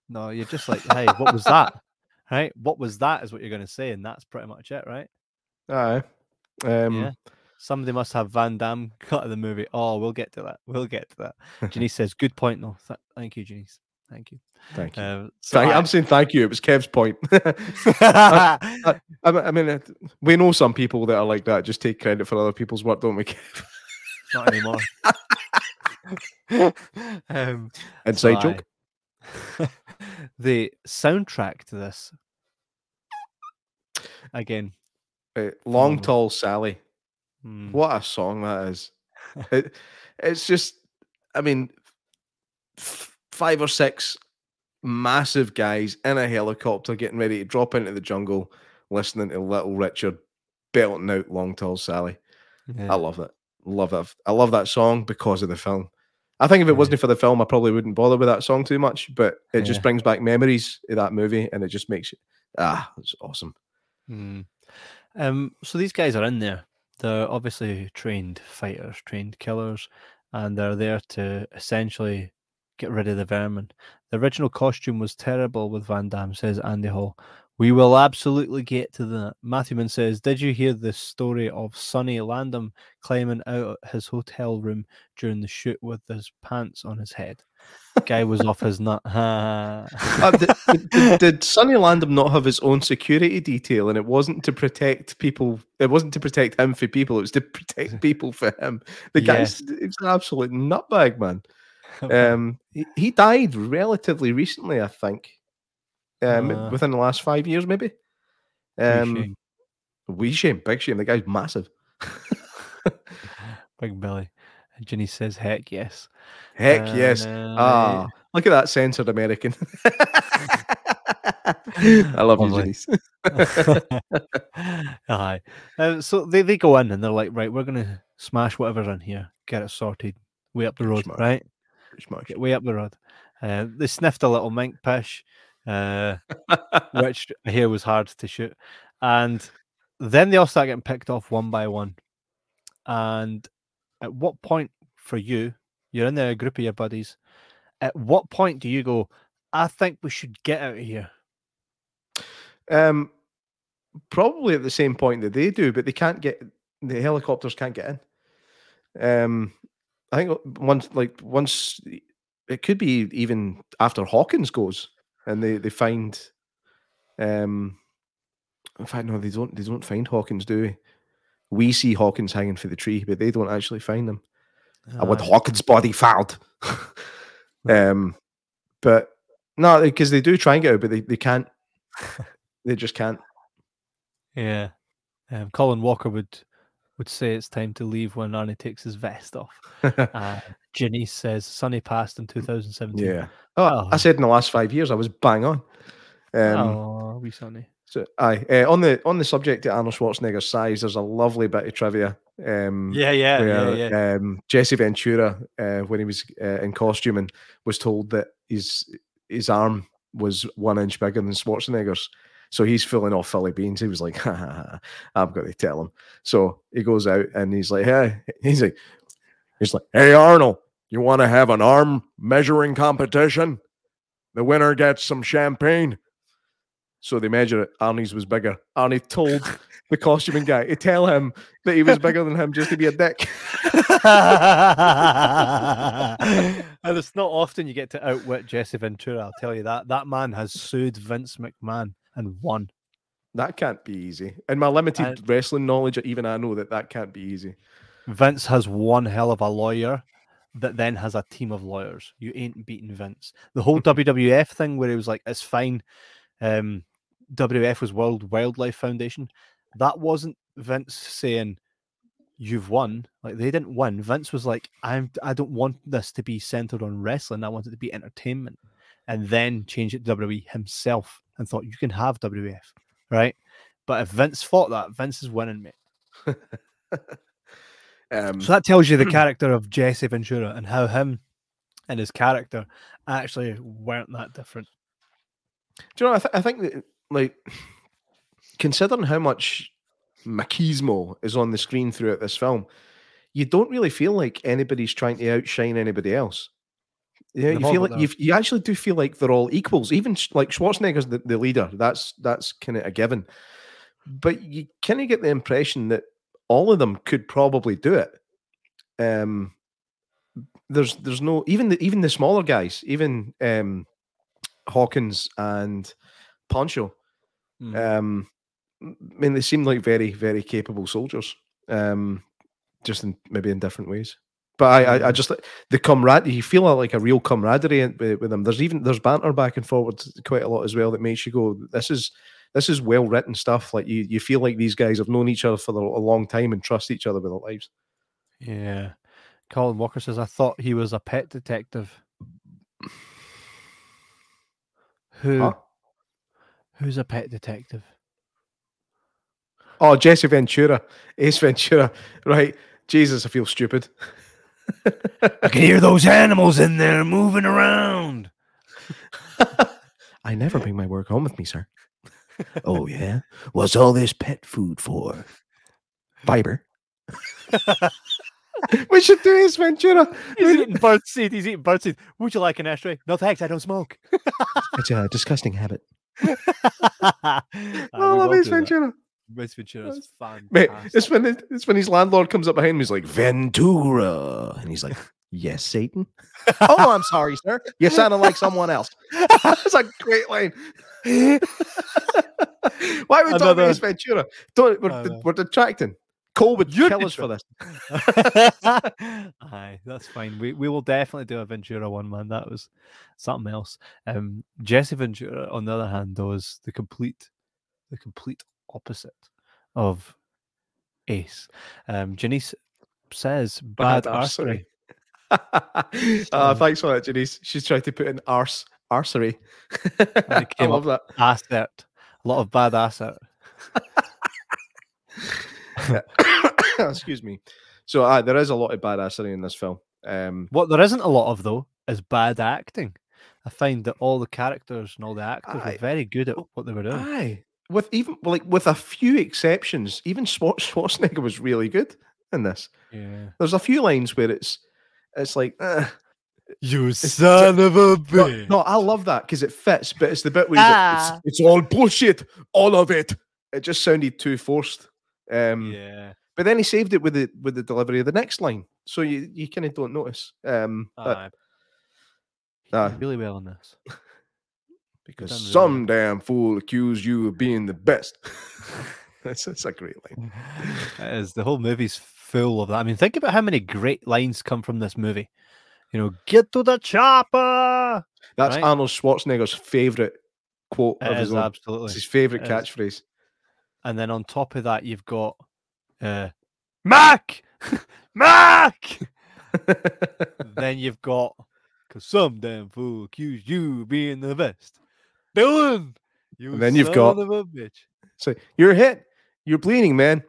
No, you're just like, hey, what was that? Right? What was that? Is what you're going to say, and that's pretty much it, right? Aye. Um, yeah. Somebody must have Van Damme cut of the movie. Oh, we'll get to that. We'll get to that. Janice says, "Good point, though. Th- thank you, Janice." Thank you. Thank you. Um, so thank, I, am saying thank you. It was Kev's point. I, I, I, mean, we know some people that are like that. Just take credit for other people's work, don't we, Kev? Not anymore. um, Inside so joke. the soundtrack to this, again, uh, Long Tall Sally. Hmm. What a song that is. it, it's just, I mean, five or six massive guys in a helicopter getting ready to drop into the jungle, listening to Little Richard belting out Long Tall Sally. Yeah. I love that. Love that. I love that song because of the film. I think if it wasn't for the film, I probably wouldn't bother with that song too much. But it yeah. just brings back memories of that movie, and it just makes it ah, it's awesome. Mm. Um, so these guys are in there. They're obviously trained fighters, trained killers, and they're there to essentially get rid of the vermin. The original costume was terrible with Van Damme, says Andy Hall. We will absolutely get to that. Matthewman says, Did you hear the story of Sonny Landham climbing out of his hotel room during the shoot with his pants on his head? The Guy was off his nut. uh, did, did, did, Sonny Landham not have his own security detail? And it wasn't to protect people. It wasn't to protect him for people. It was to protect people for him. The yes. guy's it's an absolute nutbag, man. um, he, he, died relatively recently, I think, um, uh, within the last five years, maybe. Um, shame. wee shame, big shame. The guy's massive. big belly. Ginny says, "Heck yes." Heck uh, yes. Ah, look at that censored American. I love Lovely. you, Aye. Uh, so they, they go in and they're like, right, we're gonna smash whatever's in here, get it sorted, way up the road, right? Smash. Get way up the road. Uh, they sniffed a little mink pish, uh, which here was hard to shoot. And then they all start getting picked off one by one. And at what point for you, you're in there, a group of your buddies, at what point do you go, I think we should get out of here? Um, probably at the same point that they do, but they can't get the helicopters can't get in. Um, I think once, like once, it could be even after Hawkins goes, and they they find, um, in fact, no, they don't. They don't find Hawkins, do we? We see Hawkins hanging for the tree, but they don't actually find him. Uh, I want Hawkins' body found. Um, but no, because they do try and get out, but they, they can't. they just can't. Yeah. Um, Colin Walker would would say it's time to leave when Arnie takes his vest off. uh, Janice says Sonny passed in 2017. Yeah. Oh, oh, I said in the last five years I was bang on. Um, oh, wee Sonny. So, aye, uh, on the on the subject of Arnold Schwarzenegger's size, there's a lovely bit of trivia. Um, yeah, yeah, where, yeah, yeah. Um, Jesse Ventura, uh, when he was uh, in costume, and was told that his his arm was one inch bigger than Schwarzenegger's. So he's filling off Philly beans. He was like, ha, ha, ha, I've got to tell him. So he goes out and he's like, hey, he's like, he's like, hey Arnold, you want to have an arm measuring competition? The winner gets some champagne. So they measure it. Arnie's was bigger. Arnie told the costuming guy to tell him that he was bigger than him just to be a dick. and it's not often you get to outwit Jesse Ventura, I'll tell you that. That man has sued Vince McMahon and won. That can't be easy. In my limited and wrestling knowledge, even I know that that can't be easy. Vince has one hell of a lawyer that then has a team of lawyers. You ain't beating Vince. The whole WWF thing where it was like, it's fine. Um, WWF was World Wildlife Foundation. That wasn't Vince saying, you've won. Like they didn't win. Vince was like, I'm I don't want this to be centered on wrestling. I want it to be entertainment. And then change it to WWE himself and thought you can have WWF, right? But if Vince fought that, Vince is winning, mate. um, so that tells you the character of Jesse Ventura and how him and his character actually weren't that different. Do you know? I, th- I think that like considering how much machismo is on the screen throughout this film, you don't really feel like anybody's trying to outshine anybody else. Yeah, you feel like you, you actually do feel like they're all equals. Even like Schwarzenegger's the, the leader. That's that's kind of a given. But you kind of get the impression that all of them could probably do it. Um, there's there's no even the even the smaller guys, even um, Hawkins and Poncho. Mm. Um, I mean, they seem like very very capable soldiers. Um, just in maybe in different ways. But I, I, I just the camaraderie. You feel like a real camaraderie with, with them. There's even there's banter back and forward quite a lot as well that makes you go, this is this is well written stuff. Like you you feel like these guys have known each other for a long time and trust each other with their lives. Yeah. Colin Walker says, I thought he was a pet detective. Who? Huh? Who's a pet detective? Oh, Jesse Ventura, Ace Ventura. Right. Jesus, I feel stupid. I can hear those animals in there moving around. I never bring my work home with me, sir. Oh, yeah? What's all this pet food for? Fiber. we should do Ace Ventura. He's eating bird seed. He's eating bird seed. Would you like an ashtray? No, thanks. I don't smoke. it's a disgusting habit. uh, I love Ace Ventura. Ace Ventura's fun. It's when it's when his landlord comes up behind him. He's like Ventura, and he's like, "Yes, Satan." oh, I'm sorry, sir. You sounded like someone else. That's a great line. Why are we Another... talking about Ace Ventura? Don't, we're, we're detracting. Cole would You're kill us for this. Aye, that's fine. We we will definitely do a Ventura one, man. That was something else. Um, Jesse Ventura, on the other hand, though, is the complete, the complete opposite of Ace. Um, Janice says bad, bad arsery. uh, thanks for that, Janice. She's trying to put in arse arsery. I love that. Asset. A lot of bad asset. Excuse me. So uh, there is a lot of bad assery in this film. Um, what there isn't a lot of though is bad acting. I find that all the characters and all the actors aye. were very good at what they were doing. Aye, with even like with a few exceptions, even Schwarzenegger was really good in this. Yeah, there's a few lines where it's it's like. Uh, you son of a bitch. No, no, I love that because it fits, but it's the bit where ah. it's, it's, all bullshit, all of it. It just sounded too forced. Um, yeah. But then he saved it with the with the delivery of the next line, so you you kind of don't notice. Um, but, uh, really well in this. because some damn fool accused you of being the best. that's, that's a great line. It is. The whole movie's full of that. I mean, think about how many great lines come from this movie. you know, get to the chopper. That's Right. Arnold Schwarzenegger's favorite quote It of his is own. absolutely. It's his favorite It is. catchphrase. And then on top of that, you've got uh, Mac, Mac. then you've got because some damn fool accused you of being the best. Dillon, you And then you've got- of a bitch. so you're hit. You're bleeding, man.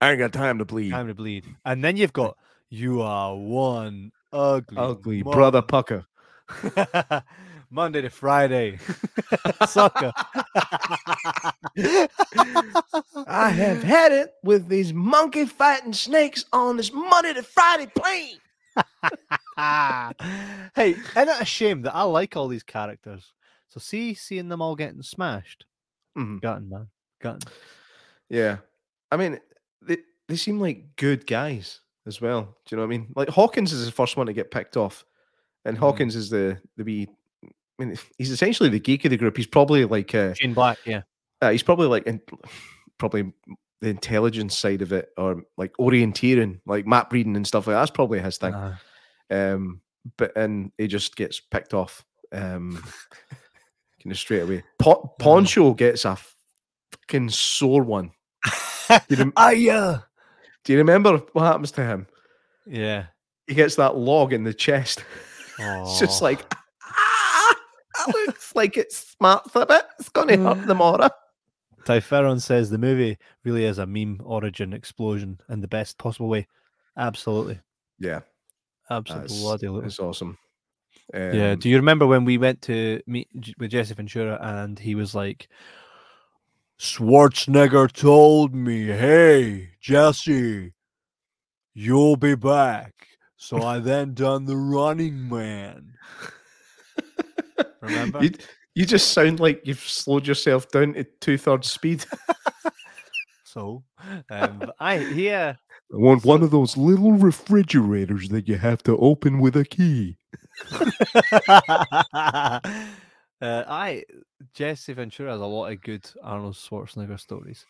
I ain't got time to bleed. Time to bleed. And then you've got you are one ugly, Ugly mother- brother pucker. Monday to Friday, sucker. I have had it with these monkey fighting snakes on this Monday to Friday plane. hey, isn't it a shame that I like all these characters? So see, seeing them all getting smashed, Mhm. gutting man, gotten. Yeah. I mean, they, they seem like good guys as well. Do you know what I mean? Like Hawkins is the first one to get picked off. And Mhm. Hawkins is the the wee I mean, he's essentially the geek of the group. He's probably like uh, Shane Black, yeah. uh he's probably like in, probably the intelligence side of it or like orienteering, like map reading and stuff like that. That's probably his thing. Uh, Um, but and he just gets picked off. Um, kind of straight away. Po- Poncho gets a fucking sore one. You rem- yeah, Do you remember what happens to him? yeah. He gets that log in the chest. it's just like ah, that looks like it smarts a bit. It's gonna hurt the Mora. Typheron says the movie really is a meme origin explosion in the best possible way. Absolutely, Yeah, absolutely. that's, bloody little. that's awesome. Yeah. Um, Do you remember when we went to meet with Jesse Ventura and he was like, Schwarzenegger told me, hey, Jesse, you'll be back. So I then done the running man. Remember? you, you just sound like you've slowed yourself down to two thirds speed. So, um, I, yeah. I want one of those little refrigerators that you have to open with a key. Uh, I Jesse Ventura has a lot of good Arnold Schwarzenegger stories.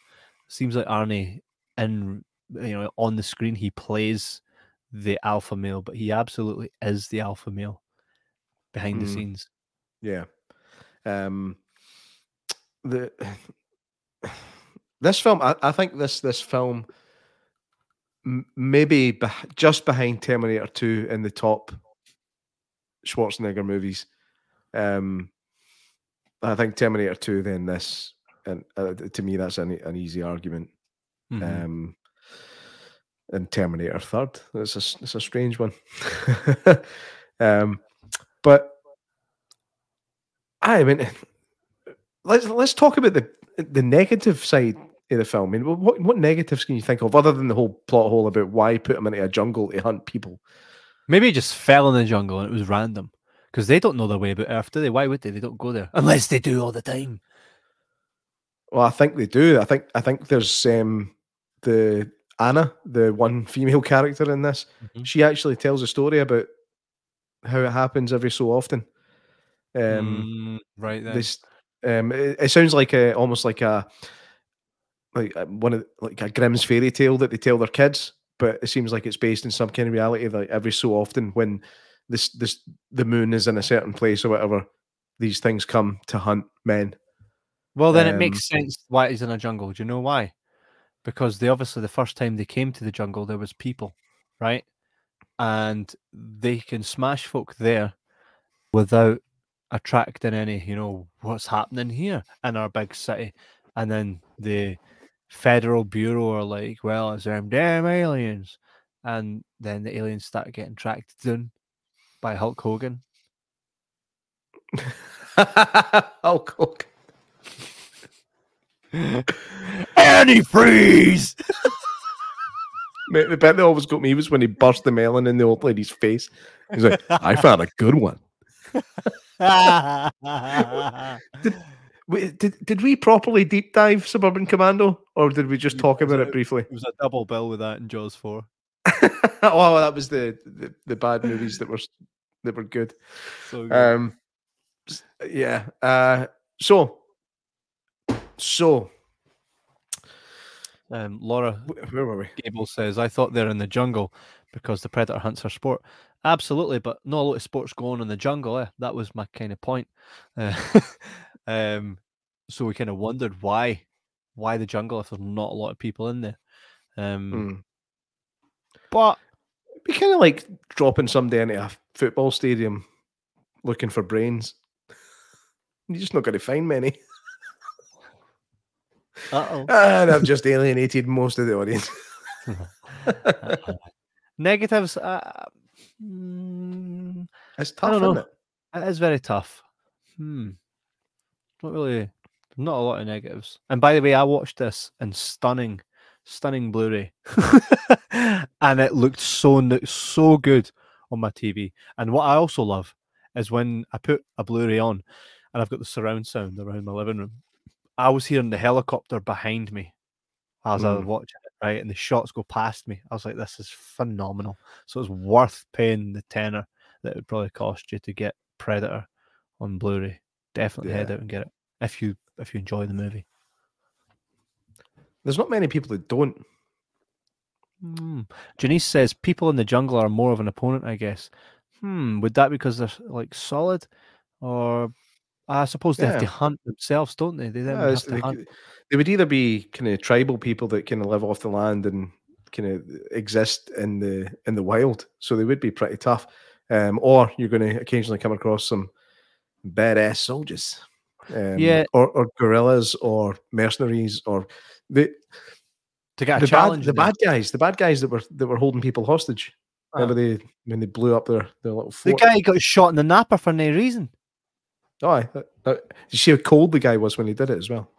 Seems like Arnie in you know on the screen he plays the alpha male, but he absolutely is the alpha male behind the Mm. scenes. Yeah. Um the this film I, I think this this film m- maybe beh- just behind Terminator 2 in the top Schwarzenegger movies. Um I think Terminator 2 then this and uh, to me that's an, an easy argument. Mhm. Um and Terminator third. It's a it's a strange one. um but I mean let's let's talk about the the negative side of the film. I mean, what what negatives can you think of other than the whole plot hole about why put him into a jungle to hunt people? Maybe he just fell in the jungle and it was random because they don't know their way about Earth, do they? Why would they? They don't go there unless they do all the time. Well, I think they do. I think I think there's um the Anna, the one female character in this. Mhm. She actually tells a story about how it happens every so often. Um, Mm, right then. this um it, it sounds like a almost like a like a, one of like a Grimm's fairy tale that they tell their kids, but it seems like it's based in some kind of reality. Like every so often, when this this the moon is in a certain place or whatever, these things come to hunt men. Well, then it Um, makes sense why he's in a jungle. Do you know why? Because they obviously the first time they came to the jungle, there was people, right? And they can smash folk there without attracting any, you know, what's happening here in our big city. And then the federal bureau are like, well, it's them damn aliens. And then the aliens start getting tracked down by Hulk Hogan. Hulk Hogan. Antifreeze! Mate, The bit that always got me was when he burst the melon in the old lady's face. He's like, "I found a good one." Wait, did did we properly deep dive Suburban Commando, or did we just talk about a- it briefly? It was a double bill with that in Jaws 4. oh, that was the, the the bad movies that were that were good. So good. Um, yeah. Uh, so, so um, Laura where were we? Gable says, I thought they're in the jungle because the predator hunts for sport. Absolutely, but not a lot of sports going on in the jungle. Eh? That was my kind of point. Uh, um, so we kind of wondered why, why the jungle if there's not a lot of people in there. Um, Mm. But It'd be kind of like dropping somebody into a football stadium looking for brains. You're just not going to find many. uh-oh. And I've just alienated most of the audience. negatives. Uh, mm, It's I tough, don't isn't know. it? it is very tough. Hmm. Not really. Not a lot of negatives. And by the way, I watched this in stunning, stunning Blu-ray, and it looked so so good on my TV. And what I also love is when I put a Blu-ray on, and I've got the surround sound around my living room. I was hearing the helicopter behind me as I was Mm. watching it, right? And the shots go past me. I was like, this is phenomenal. So it's worth paying the tenner that it would probably cost you to get Predator on Blu-ray. Definitely head out and get it if you if you enjoy the movie. There's not many people that don't. Hmm. Janice says people in the jungle are more of an opponent, I guess. Hmm. Would that be because they're like solid, or I suppose they have to hunt themselves, don't they? They then Yeah, would have to they, hunt. they would either be kind of tribal people that kind of live off the land and kind of exist in the in the wild, so they would be pretty tough. Um, or you're going to occasionally come across some badass soldiers, um, Yeah. or, or guerrillas, or mercenaries, or the To get a the bad, the bad guys, the bad guys that were that were holding people hostage. Ah. Remember they when they blew up their, their little The guy got shot in the napper for no reason. oh, that, that, you see how cold the guy was when he did it as well.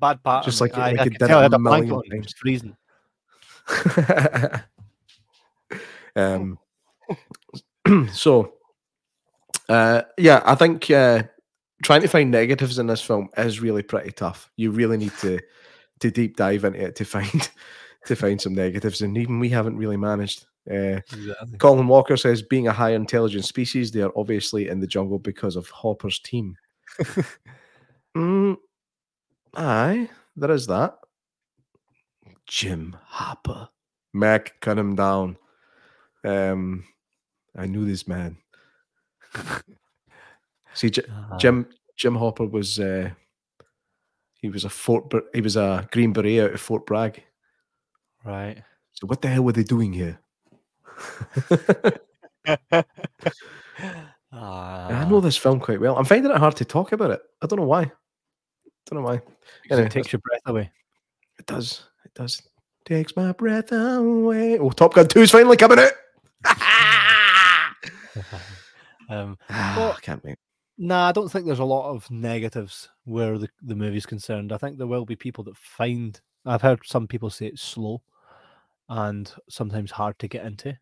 Bad part. Just like- I, I he could did tell I a had a blanket million on. Times. freezing. um, so, uh, yeah, I think uh, trying to find negatives in this film is really pretty tough. You really need to to deep dive into it to find to find some negatives, and even we haven't really managed. Uh, Exactly. Colin Walker says, being a high intelligent species, they are obviously in the jungle because of Hopper's team. mm, aye, there is that. Jim Hopper. Mac, cut him down. Um, I knew this man. See, J- Ah, Jim Jim Hopper was uh, he was a Fort he was a Green Beret out of Fort Bragg. right. So what the hell were they doing here? Ah, I know this film quite well. I'm finding it hard to talk about it. I don't know why. I don't know why. Anyway, it takes your breath away. It does. It does. Takes my breath away. Oh, Top Gun 2 is finally coming out. um, Ah, I can't wait. Nah, I don't think there's a lot of negatives where the, the movie's concerned. I think there will be people that find. I've heard some people say it's slow and sometimes hard to get into.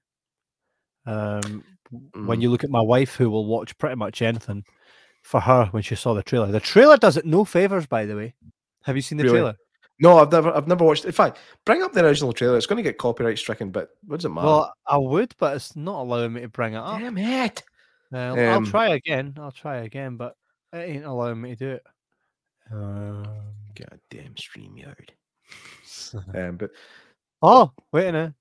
Um, when Mm. you look at my wife, who will watch pretty much anything, for her when she saw the trailer, the trailer does it no favors. By the way, have you seen the Really? trailer? No, I've never, I've never watched. In fact, bring up the original trailer. It's going to get copyright stricken, but what does it matter? Well, I would, but it's not allowing me to bring it up. Damn it! Uh, I'll Um, try again. I'll try again, but it ain't allowing me to do it. Um, Goddamn Streamyard. Um, but oh, wait a minute.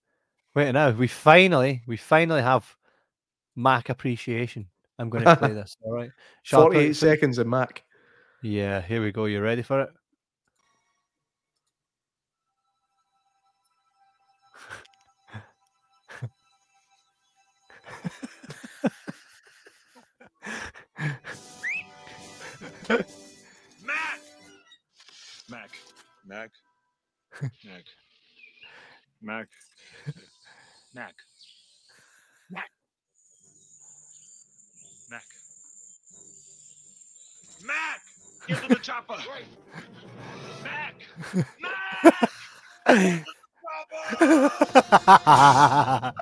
Wait a minute. We finally, we finally have Mac appreciation. I'm going to play this. All right. Shall I play 48 seconds of Mac. Yeah, here we go. You ready for it? Mac! Mac. Mac. Mac. Mac. Mac. Mac. Mac. Mac! Get to the chopper! Mac! Mac! Chopper!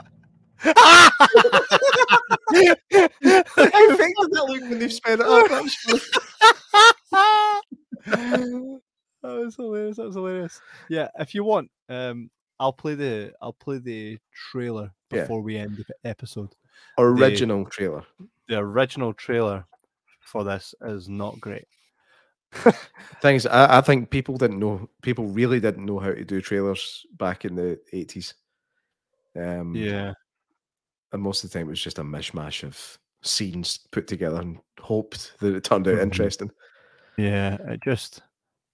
How fake does that look when they've sped it up? That's that was hilarious. That was hilarious. Yeah, if you want, um, I'll play the I'll play the trailer Yeah. before we end the episode. original trailer. The original trailer for this is not great. Things I, I think people didn't know. People really didn't know how to do trailers back in the eighties. Um, Yeah. And most of the time it was just a mishmash of scenes put together and hoped that it turned out Mhm. interesting. Yeah. It just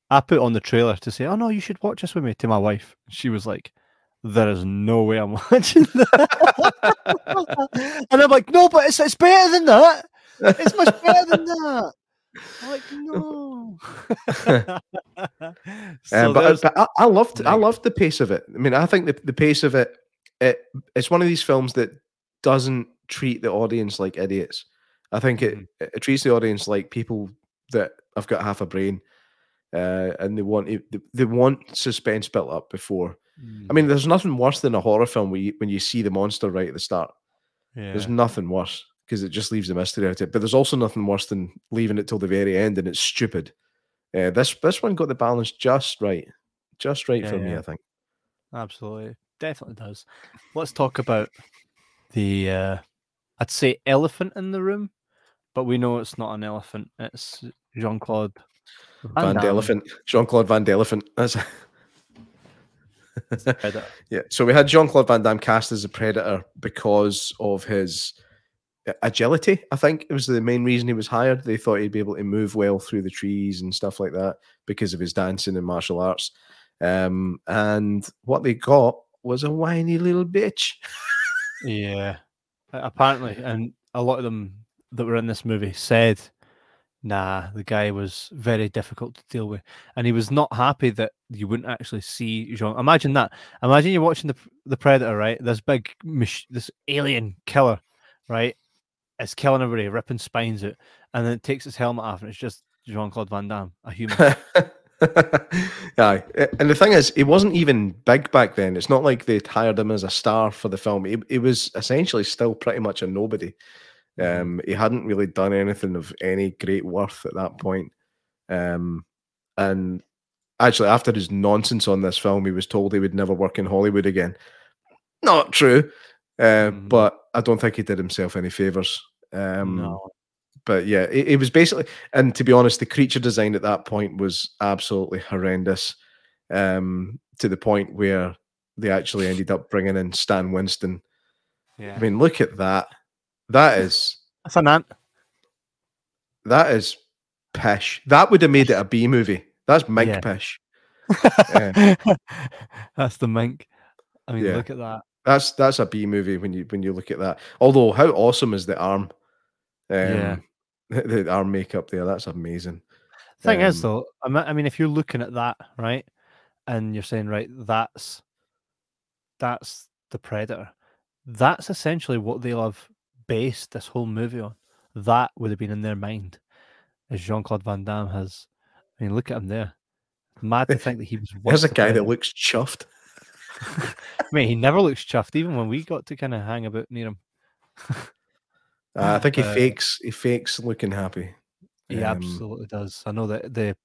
I put on the trailer to say, Oh no, you should watch this with me to my wife. She was like, There is no way I'm watching that. and I'm like, No, but it's it's better than that. It's much better than that. I'm like, no. so Um, but but I, I loved I loved the pace of it. I mean, I think the, the pace of it, it it's one of these films that doesn't treat the audience like idiots. I think it, Mhm. it treats the audience like people that have got half a brain, uh, and they want they, they want suspense built up before. I mean, there's nothing worse than a horror film when you when you see the monster right at the start. There's nothing worse because it just leaves the mystery out of it. But there's also nothing worse than leaving it till the very end and it's stupid. Uh, this this one got the balance just right, just right Yeah, for me. I think. Absolutely. Definitely does. Let's talk about the uh I'd say elephant in the room, but we know it's not an elephant. It's Jean Claude Van Delephant, Jean Claude Van Delephant. That's Predator. yeah. So we had Jean Claude Van Damme cast as a predator because of his uh, agility. I think it was the main reason he was hired. They thought he'd be able to move well through the trees and stuff like that because of his dancing and martial arts. Um, and what they got was a whiny little bitch. Yeah. Apparently, and a lot of them that were in this movie said, nah, the guy was very difficult to deal with. And he was not happy that you wouldn't actually see Jean. Imagine that. Imagine you're watching the the Predator, right? This big, this alien killer, right? It's killing everybody, ripping spines out. And then it takes its helmet off and it's just Jean Claude Van Damme, a human. Aye. And the thing is, he wasn't even big back then. It's not like they'd hired him as a star for the film. He, he was essentially still pretty much a nobody. Mhm. Um, he hadn't really done anything of any great worth at that point. Um, and actually, after his nonsense on this film, he was told he would never work in Hollywood again. Not true, uh, Mhm. but I don't think he did himself any favors. Um, no. But yeah, it, it was basically, and to be honest, the creature design at that point was absolutely horrendous, um, to the point where they actually ended up bringing in Stan Winston. Yeah. I mean, look at that. That is That's an ant. that is pish. That would have made it a B movie. That's Mike Yeah. pish. That's the mink. I mean, Yeah. look at that. That's that's a B movie when you when you look at that. Although, how awesome is the arm? Um, Yeah. the, the makeup there. That's amazing. Thing is, Um, though, I mean, if you're looking at that, right, and you're saying, right, that's that's the predator. That's essentially what they'll have based this whole movie on. That would have been in their mind, as Jean Claude Van Damme has. I mean, look at him there. Mad to think that he was. There's a the guy that looks chuffed. I mean, he never looks chuffed, even when we got to kind of hang about near him. Uh, I think he Uh, fakes. He fakes looking happy. He Um, absolutely does. I know that the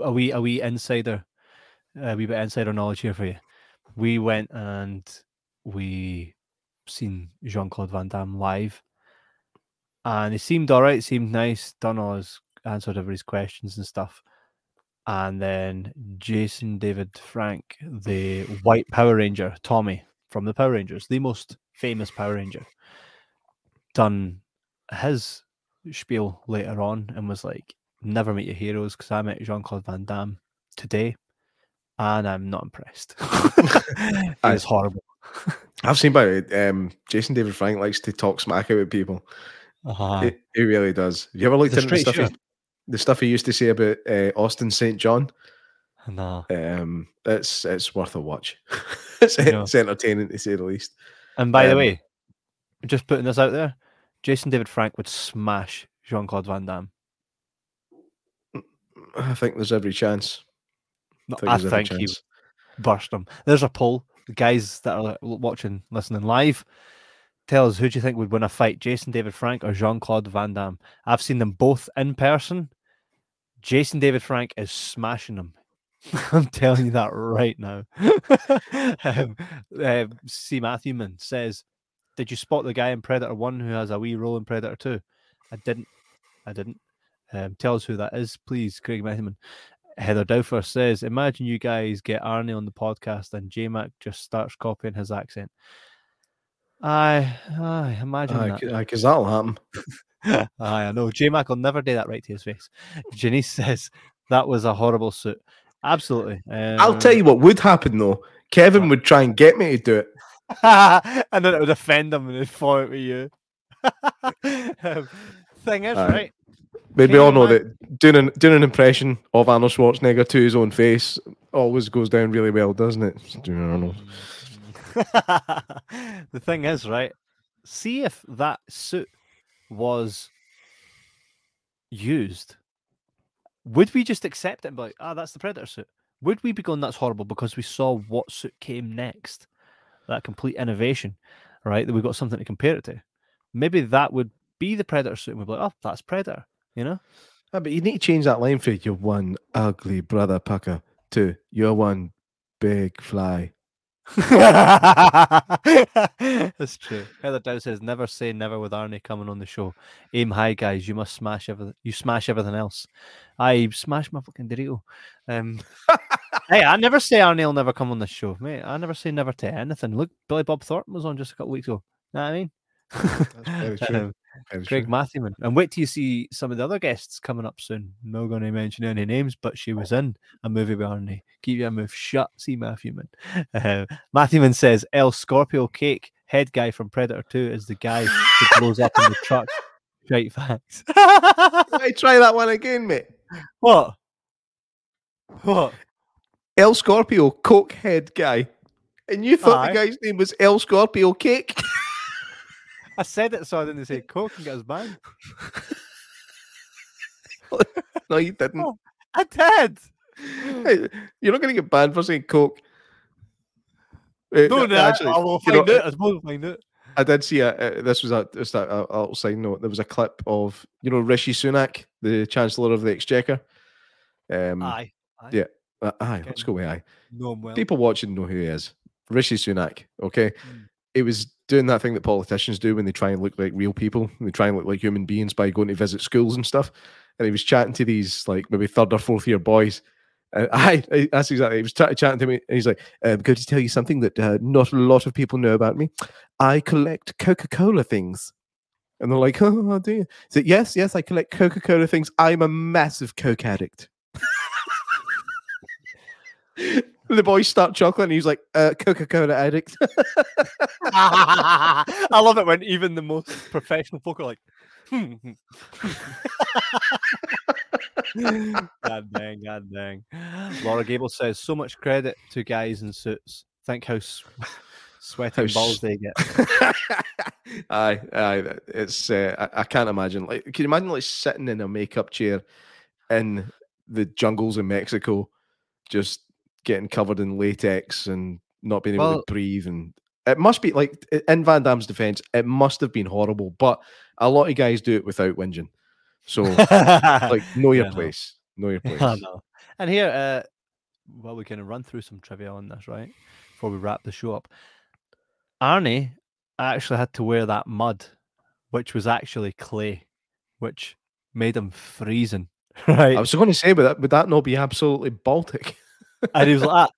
a wee a wee insider, a wee bit insider knowledge here for you. We went and we seen Jean Claude Van Damme live, and he seemed all right. Seemed nice. Done all his answered everybody's questions and stuff. And then Jason David Frank, the White Power Ranger, Tommy from the Power Rangers, the most famous Power Ranger, done his spiel later on and was like, "Never meet your heroes," because I met Jean Claude Van Damme today, and I'm not impressed. it Aye. was horrible. I've seen by um, Jason David Frank likes to talk smack about people. Uh, He, he really does. Have you ever looked into the stuff, he, the stuff he used to say about uh, Austin St. John? no. Um, it's it's worth a watch. it's, it's entertaining to say the least. And by the um, way, just putting this out there, Jason David Frank would smash Jean Claude Van Damme. I think there's every chance. No, think I think he burst him. There's a poll. The guys that are watching, listening live, tell us who do you think would win a fight, Jason David Frank or Jean Claude Van Damme? I've seen them both in person. Jason David Frank is smashing them. I'm telling you that right now. um, uh, C. Matthewman says, "Did you spot the guy in Predator One who has a wee role in Predator Two? I didn't. I didn't. Um, tell us who that is, please, Craig Matthewman. Heather Dowfer says, Imagine you guys get Arnie on the podcast and J Mac just starts copying his accent. I, I imagine Aye, that. because that'll happen. Aye, I know. J Mac will never do that right to his face. Janice says that was a horrible suit. Absolutely. I'll tell Um, you what would happen though. Kevin would try and get me to do it. and then it would offend them and fall out with you. um, thing is, Aye. right? We all know that doing an, doing an impression of Arnold Schwarzenegger to his own face always goes down really well, doesn't it? Doing Arnold. the thing is, right? See if that suit was used. Would we just accept it and be like, ah, that's the Predator suit? Would we be going, that's horrible because we saw what suit came next? That complete innovation, right? That we've got something to compare it to. Maybe that would be the Predator suit and we'd be like, oh, that's Predator, you know? Ah, but you need to change that line for you're one ugly brother pucker to you're one big fly. That's true. Heather Dow says, "Never say never with Arnie coming on the show. Aim high, guys. You must smash everything. You smash everything else. I smash my fucking Dorito. Um, hey, I never say Arnie will never come on this show, mate. I never say never to anything. Look, Billy Bob Thornton was on just a couple weeks ago. You know what I mean? very true. Um, Very Craig true. Matthewman. And wait till you see some of the other guests coming up soon. No going to mention any names, but she was in a movie with Arnie. Keep your mouth shut. See Matthewman. Uh, Matthewman says El Scorpio Cake, head guy from Predator 2, is the guy who blows up in the truck. Right facts. Hey, try that one again, mate. what? What? El Scorpio Coke head guy. And you thought Aye. the guy's name was El Scorpio Cake? I said it so I didn't say Coke and get us banned. no, you didn't. Oh. I did. Hey, you're not going to get banned for saying Coke. Uh, No, no, no, actually, I will you know, find out. I suppose we'll find out. I did see a. Uh, this was a just a, a, a little side note. There was a clip of you know Rishi Sunak, the Chancellor of the Exchequer. Um, Aye. aye. yeah. Uh, aye, let's go with aye. No, I'm well. People watching know who he is. Rishi Sunak. Okay, Mm. it was doing that thing that politicians do when they try and look like real people. They try and look like human beings by going to visit schools and stuff. And he was chatting to these like maybe third or fourth year boys. And I, I that's exactly. He was ch- chatting to me, and he's like, "I'm going to tell you something that uh, not a lot of people know about me. I collect Coca Cola things." And they're like, "Oh, do you?" So yes, yes, I collect Coca Cola things. I'm a massive Coke addict. The boys start chuckling. And he's like, uh, "Coca Cola addict." I love it when even the most professional folk are like, hmm. God dang, God dang. Laura Gable says, so much credit to guys in suits. Think how sweating balls they get. aye, aye. It's uh, I, I can't imagine. Like, can you imagine like sitting in a makeup chair in the jungles in Mexico, just getting covered in latex and not being able Well- to breathe? And it must be like in Van Damme's defense, it must have been horrible. But a lot of guys do it without whinging. So, like, know your Yeah, place. Know your place. I know. And here, uh, well, we can run through some trivia on this, right? Before we wrap the show up. Arnie actually had to wear that mud, which was actually clay, which made him freezing, right? I was going to say, but that would that not be absolutely Baltic? And he was like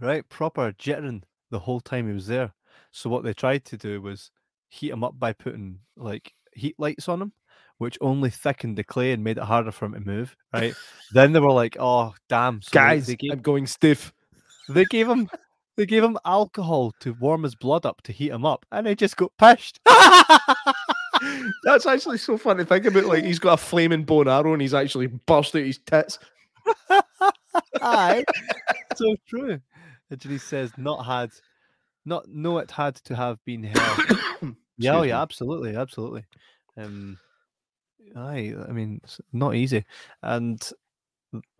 right? Proper jittering the whole time he was there. So what they tried to do was heat him up by putting like heat lights on him, which only thickened the clay and made it harder for him to move. Right? then they were like, "Oh, damn, so Guys, gave, I'm going stiff. they gave him." They gave him alcohol to warm his blood up to heat him up, and he just got pished. That's actually so fun to think about. Like he's got a flaming bone arrow, and he's actually burst out his tits. Aye, so true. And Denise says, "Not had, not no, it had to have been held." Yeah, oh, yeah, absolutely, absolutely. Um, aye, I mean, it's not easy. And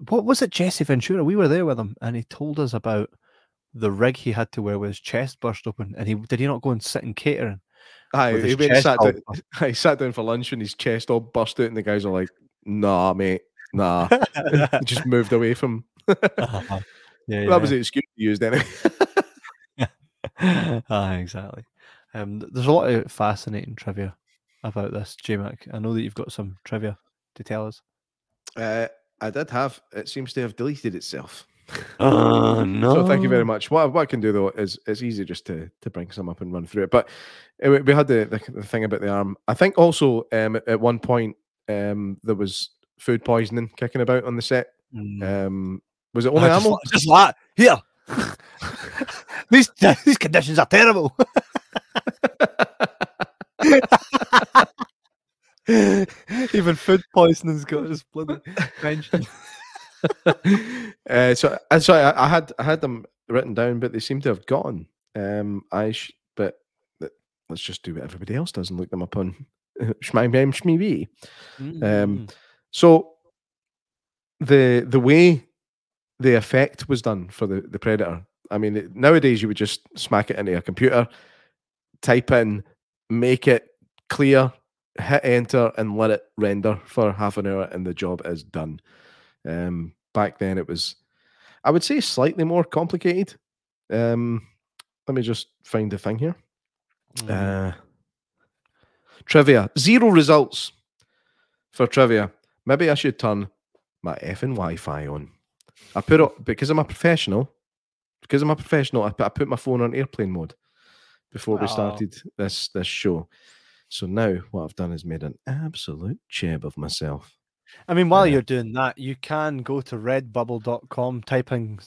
what was it, Jesse Ventura? We were there with him, and he told us about the rig he had to wear with his chest burst open. And he did he not go and sit in catering? Aye, he went sat down. He sat down for lunch, and his chest all burst out, and the guys are like, "Nah, mate, nah." Just moved away from. Uh-huh. yeah, That was the excuse he used anyway. ah, exactly. Um, there's a lot of fascinating trivia about this, J Mac. I know that you've got some trivia to tell us. uh, I did have. It seems to have deleted itself. Oh no! So thank you very much. What, what I can do though is it's easy just to to bring some up and run through it. But it, we had the, the, the thing about the arm. I think also um, at, at one point um, there was food poisoning kicking about on the set. Mm. Um, was it only ammo? just like here. these these conditions are terrible. Even food poisoning's got his bloody mention. uh, so uh, so I, I had I had them written down, but they seem to have gone. Um, I sh- but let's just do what everybody else does and look them up on Schmime Schmee. Um, So the the way the effect was done for the, the predator, I mean, it- nowadays you would just smack it into a computer, type in, make it clear, hit enter, and let it render for half an hour, and the job is done. Um, back then, it was, I would say, slightly more complicated. Um, let me just find the thing here. Mm. Uh, trivia. Zero results for trivia. Maybe I should turn my effing Wi-Fi on. I put it because I'm a professional. Because I'm a professional, I put, I put my phone on airplane mode before we started this this show. So now what I've done is made an absolute cheb of myself. I mean, while Yeah. you're doing that, you can go to redbubble.com, type in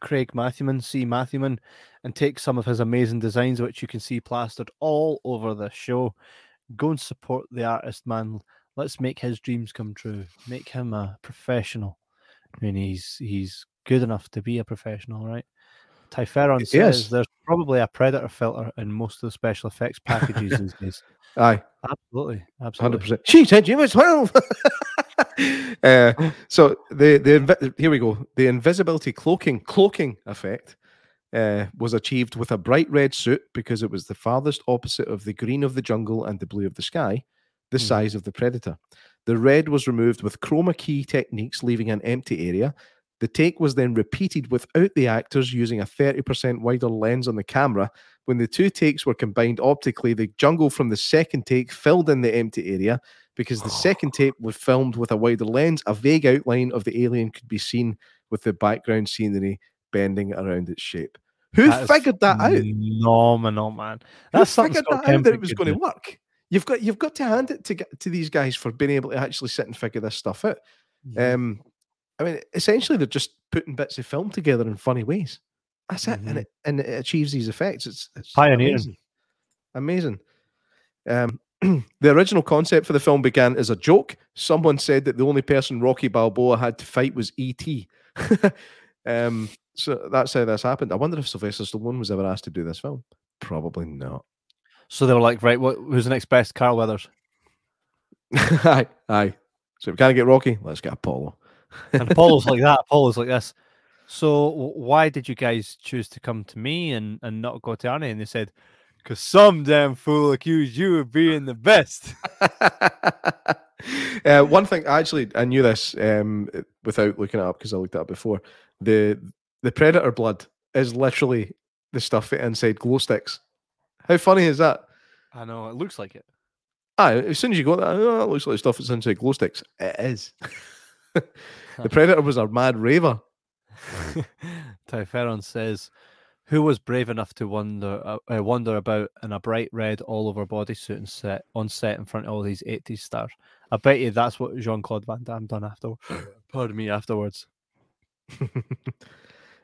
Craig Matthewman, C. Matthewman, and take some of his amazing designs, which you can see plastered all over the show. Go and support the artist, man. Let's make his dreams come true. Make him a professional. I mean, he's he's good enough to be a professional, right? Typheron He says there's probably a predator filter in most of the special effects packages these days. Aye, Absolutely, hundred absolutely. percent. She said you was twelve. uh, so the the here we go. The invisibility cloaking cloaking effect uh, was achieved with a bright red suit because it was the farthest opposite of the green of the jungle and the blue of the sky, the Mhm. size of the predator. The red was removed with chroma key techniques, leaving an empty area. The take was then repeated without the actors using a 30% wider lens on the camera. When the two takes were combined optically, the jungle from the second take filled in the empty area because the second tape was filmed with a wider lens. A vague outline of the alien could be seen with the background scenery bending around its shape. Who That figured that out? Phenomenal, man. Who That's something figured that out that it was going to work? You've got you've got to hand it to to these guys for being able to actually sit and figure this stuff out. Mhm. Um, I mean, essentially, they're just putting bits of film together in funny ways. That's it, Mhm. and it and it achieves these effects. It's, it's Pioneering. amazing. Amazing. Um, the original concept for the film began as a joke. Someone said that the only person Rocky Balboa had to fight was E.T. um, so that's how this happened. I wonder if Sylvester Stallone was ever asked to do this film. Probably not. So they were like, right, what who's the next best? Carl Weathers. aye, aye. So we can't get Rocky, let's get Apollo. And Apollo's like that. Apollo's like this. So why did you guys choose to come to me and, and not go to Arnie? And they said, because some damn fool accused you of being the best. uh, one thing, actually, I knew this um, without looking it up because I looked it up before. The the predator blood is literally the stuff that inside glow sticks. How funny is that? I know, it looks like it. Ah, as soon as you go, that oh, that looks like stuff that's inside glow sticks. It is. the predator was a mad raver. Typheron says, "Who was brave enough to wonder uh, uh, wander about in a bright red all over bodysuit and set on set in front of all these 80s stars? I bet you that's what Jean Claude Van Damme done after. Pardon me, afterwards.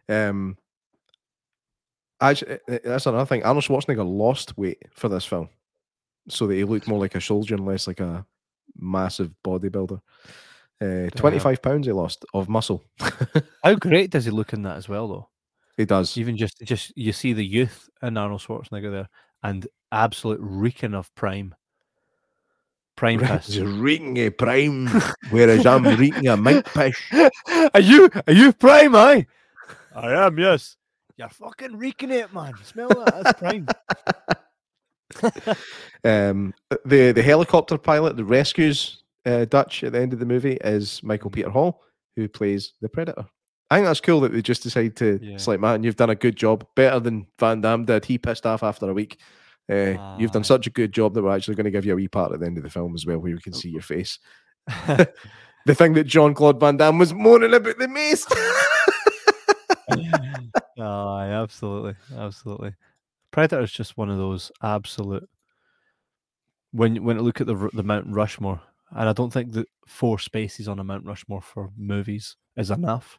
um, actually, uh, that's another thing. Arnold Schwarzenegger lost weight for this film, so that he looked more like a soldier and less like a massive bodybuilder. Uh, Twenty-five pounds he lost of muscle. How great does he look in that as well, though? he does. Even just just you see the youth in Arnold Schwarzenegger there, and absolute reeking of prime. Prime piss. reeking a prime, whereas I'm reeking a mink pish. are you are you prime, I? I am, yes. You're fucking reeking it, man. Smell that? That's prime. Um, the the helicopter pilot that rescues uh, Dutch at the end of the movie is Michael Peter Hall, who plays the Predator. I think that's cool that they just decide to. It's Yeah. like, man, you've done a good job, better than Van Damme did. He pissed off after a week. Uh, you've done such a good job that we're actually going to give you a wee part at the end of the film as well, where we can see your face. the thing that John Claude Van Damme was moaning about the mace. oh, absolutely, absolutely. Predator is just one of those absolute. When when you look at the the Mount Rushmore, and I don't think that four spaces on a Mount Rushmore for movies is enough.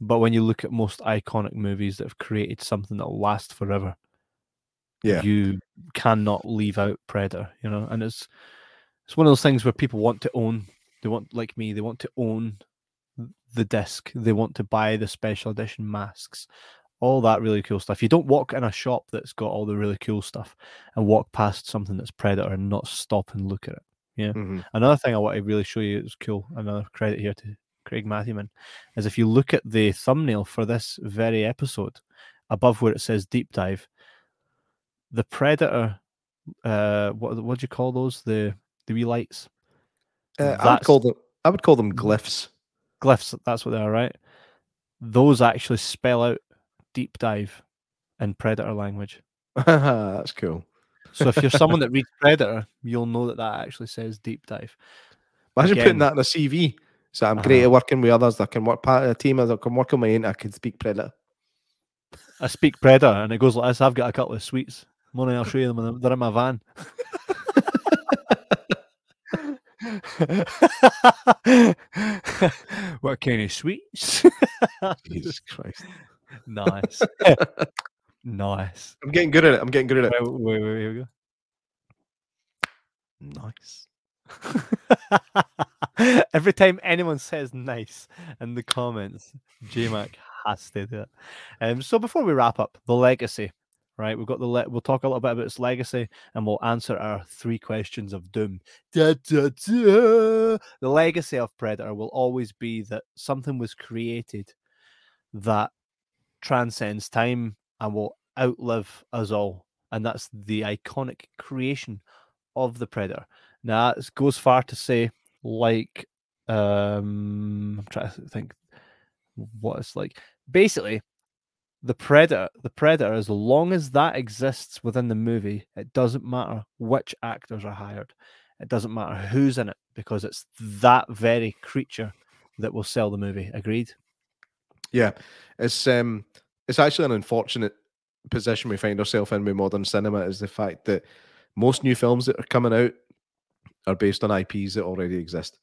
But when you look at most iconic movies that have created something that'll last forever, Yeah. you cannot leave out Predator, you know, and it's it's one of those things where people want to own. They want, like me, they want to own the disc. They want to buy the special edition masks, all that really cool stuff. You don't walk in a shop that's got all the really cool stuff and walk past something that's Predator and not stop and look at it. Yeah. Mhm. Another thing I want to really show you is cool. Another credit here to Craig Matthewman is if you look at the thumbnail for this very episode, above where it says deep dive, the Predator, uh, what what do you call those? The the wee lights, Uh, I would call them. I would call them glyphs. Glyphs. That's what they are, right? Those actually spell out deep dive in Predator language. That's cool. So if you're someone that reads Predator, you'll know that that actually says deep dive. Imagine Again- putting that in a CV. So I'm great Uh-huh. at working with others. I can work part of a team. I can work on my own. I can speak predator. I speak Predator, and it goes like this. I've got a couple of sweets. Morning, I'll show you them. They're in my van. what kind of sweets? Jesus Christ. nice, nice. I'm getting good at it. I'm getting good at it. Wait, wait, wait, here we go. Nice. Every time anyone says nice in the comments, JMac has to do it. Um, so before we wrap up, the legacy, right? We've got the le- we'll talk a little bit about its legacy and we'll answer our three questions of doom. Da, da, da. The legacy of Predator will always be that something was created that transcends time and will outlive us all. And that's the iconic creation of the Predator. Now, it goes far to say, like, um, I'm trying to think what it's like. Basically, the Predator, the Predator, as long as that exists within the movie, it doesn't matter which actors are hired. It doesn't matter who's in it because it's that very creature that will sell the movie. Agreed? Yeah, it's um, it's actually an unfortunate position we find ourselves in with modern cinema is the fact that most new films that are coming out are based on IPs that already exist.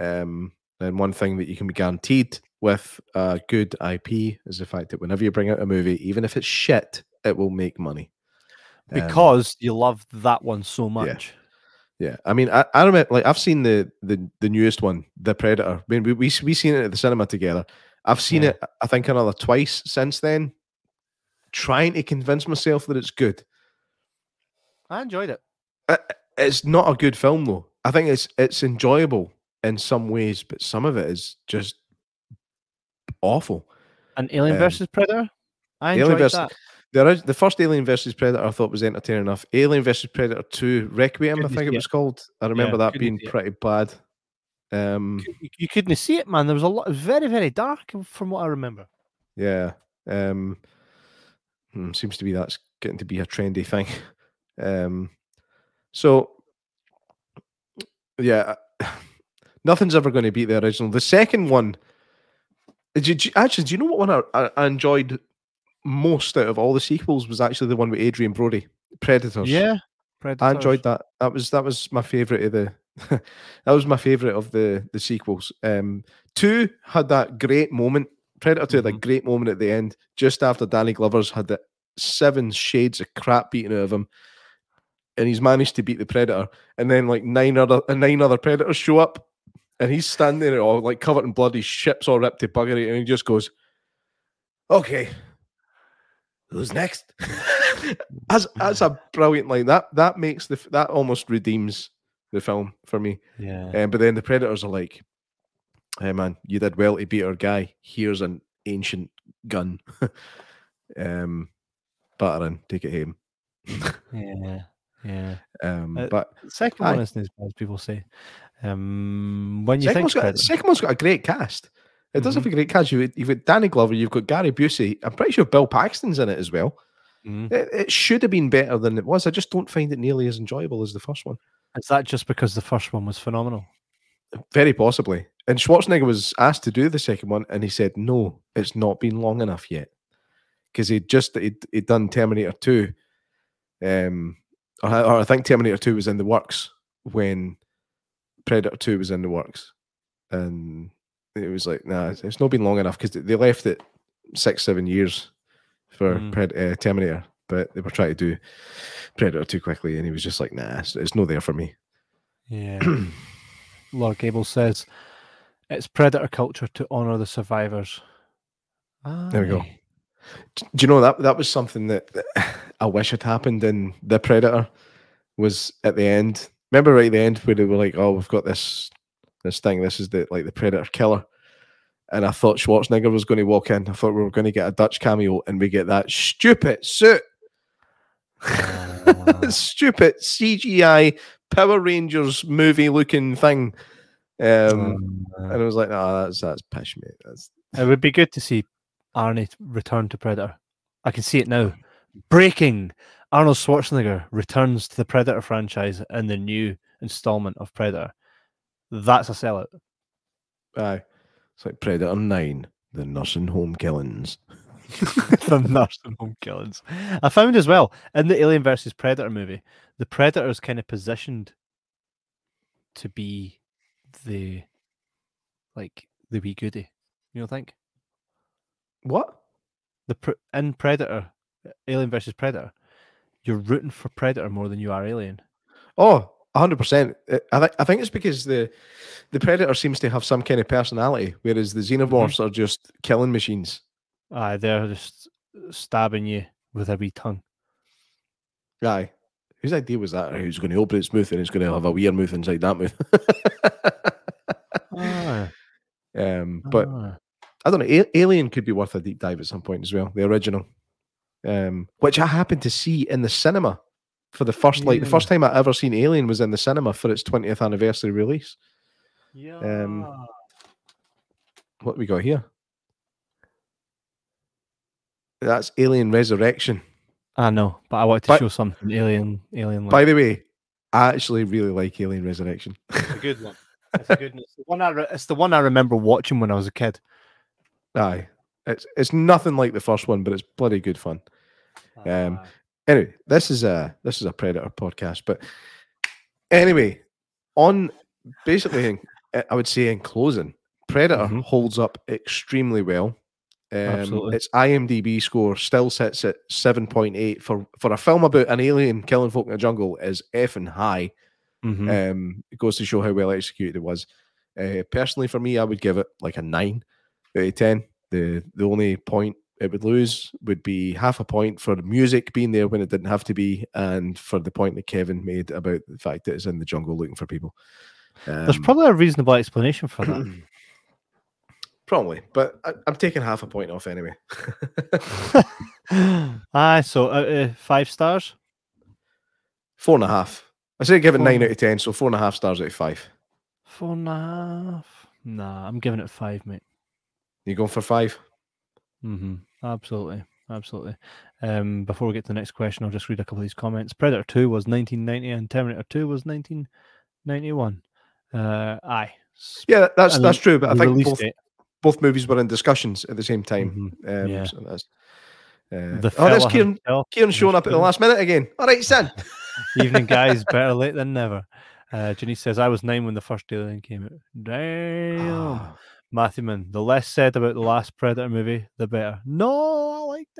Um, and one thing that you can be guaranteed with a good IP is the fact that whenever you bring out a movie, even if it's shit, it will make money. Um, Because you love that one so much. Yeah, I mean, I, I remember like I've seen the the the newest one, The Predator. I mean, we we we seen it at the cinema together. I've seen Yeah. it, I think, another twice since then, trying to convince myself that it's good. I enjoyed it. I- It's not a good film though. I think it's it's enjoyable in some ways, but some of it is just awful. And Alien Um, versus Predator? I Alien enjoyed versus- that. The, the first Alien versus Predator I thought was entertaining enough. Alien versus Predator Two Requiem, I think it it. was called. I remember that being it. pretty bad. Um, You, you couldn't see it, man. There was a lot. Was very, very dark from what I remember. Yeah. Um hmm, seems to be that's getting to be a trendy thing. Um so yeah, nothing's ever going to beat the original. The second one did you, actually do you know what one I, I, I enjoyed most out of all the sequels was actually the one with Adrien Brody, Predators. Yeah, Predator. I enjoyed that. That was that was my favorite of the that was my favorite of the the sequels. Um, two had that great moment. Predator 2 had Mm-hmm. a great moment at the end, just after Danny Glover's had the seven shades of crap beaten out of him, and he's managed to beat the Predator. And then like nine other nine other Predators show up, and he's standing there all like covered in blood. His ship's all ripped to buggery, and he just goes, "Okay, who's next?" as that's a brilliant line. That that makes the that almost redeems the film for me. Yeah. Um, but then the predators are like, "Hey man, you did well to beat our guy. Here's an ancient gun. um, battering, take it home." Yeah. Yeah. um, Uh, but second Aye. one isn't as bad as people say. Um, when you second think got, second one's got a great cast. It does Mhm. have a great cast. You, you've got Danny Glover, you've got Gary Busey. I'm pretty sure Bill Paxton's in it as well. Mhm. It, it should have been better than it was. I just don't find it nearly as enjoyable as the first one. is that just because the first one was phenomenal? Very possibly. And Schwarzenegger was asked to do the second one, and he said, "No, it's not been long enough yet," because he'd just he'd, he'd done Terminator Two, um, or, or I think Terminator Two was in the works when Predator Two was in the works, and it was like, nah, it's, it's not been long enough because they left it six, seven years for Mm. Pred- uh, Terminator, but they were trying to do Predator too quickly, and he was just like, nah, it's, it's not there for me. Yeah. Lord Gable says it's predator culture to honor the survivors. There we go. Do you know that that was something that, that I wish had happened in the Predator was at the end. Remember right at the end where they were like, "Oh, we've got this this thing. This is the like the Predator killer." And I thought Schwarzenegger was going to walk in. I thought we were going to get a Dutch cameo, and we get that stupid suit, Ah. stupid CGI Power Rangers movie looking thing. Um, Um, and I was like, "No, that's that's pish, mate. That's it would be good to see Arnie return to Predator. I can see it now. Breaking! Arnold Schwarzenegger returns to the Predator franchise in the new installment of Predator. That's a sellout. aye." It's like Predator Nine, the nursing home killings. the nursing home killings. I found as well in the Alien versus Predator movie, the Predator is kind of positioned to be the like the wee goody. You don't think What? the pre- in Predator, Alien versus Predator, you're rooting for Predator more than you are Alien. Oh, 100%. I think I think it's because the the predator seems to have some kind of personality, whereas the xenomorphs are just killing machines. Aye, they're just stabbing you with a wee tongue. Aye. Whose idea was that? Who's going to open its mouth and it's going to have a weird mouth inside that mouth? Ah, um, but ah. I don't know. A- Alien could be worth a deep dive at some point as well. The original, um, which I happened to see in the cinema for the first like the first time I ever seen Alien was in the cinema for its twentieth anniversary release. yeah. um, What we got here? That's Alien Resurrection. I know, but I wanted to But- show something alien, alien. By the way, I actually really like Alien Resurrection. It's a good one. It's a good one. It's the one I, re- it's the one I remember watching when I was a kid. Aye, it's it's nothing like the first one, but it's bloody good fun. Um, Ah. Anyway, this is a this is a Predator podcast, but anyway, on basically, I would say in closing, Predator Mhm. holds up extremely well. Um, Absolutely. Its IMDb score still sits at seven point eight for for a film about an alien killing folk in the jungle is effing high. Mhm. Um, it goes to show how well executed it was. Uh, personally, for me, I would give it like a nine out of ten. The the only point it would lose would be half a point for music being there when it didn't have to be, and for the point that Kevin made about the fact that it's in the jungle looking for people. There's Um, probably a reasonable explanation for that. probably, but I, I'm taking half a point off anyway. Aye, so out of five stars. four and a half. I say give it Four nine out of ten, so four and a half stars out of five. Four and a half. Nah, I'm giving it five, mate. You going for five? Hmm Absolutely, absolutely. Um, before we get to the next question, I'll just read a couple of these comments. Predator Two was 1990, and Terminator Two was 1991. Uh, aye. Yeah, that's and that's true. But I think both both movies were in discussions at the same time. Mhm. Um, Yeah. so that's, uh, The oh, that's fella Kieran. Kieran showing up at the last minute again. All right, son. Evening, guys. Better late than never. Uh, Jenny says, I was nine when the first Alien came out. Damn. Matthewman, the less said about the last Predator movie, the better. No, I liked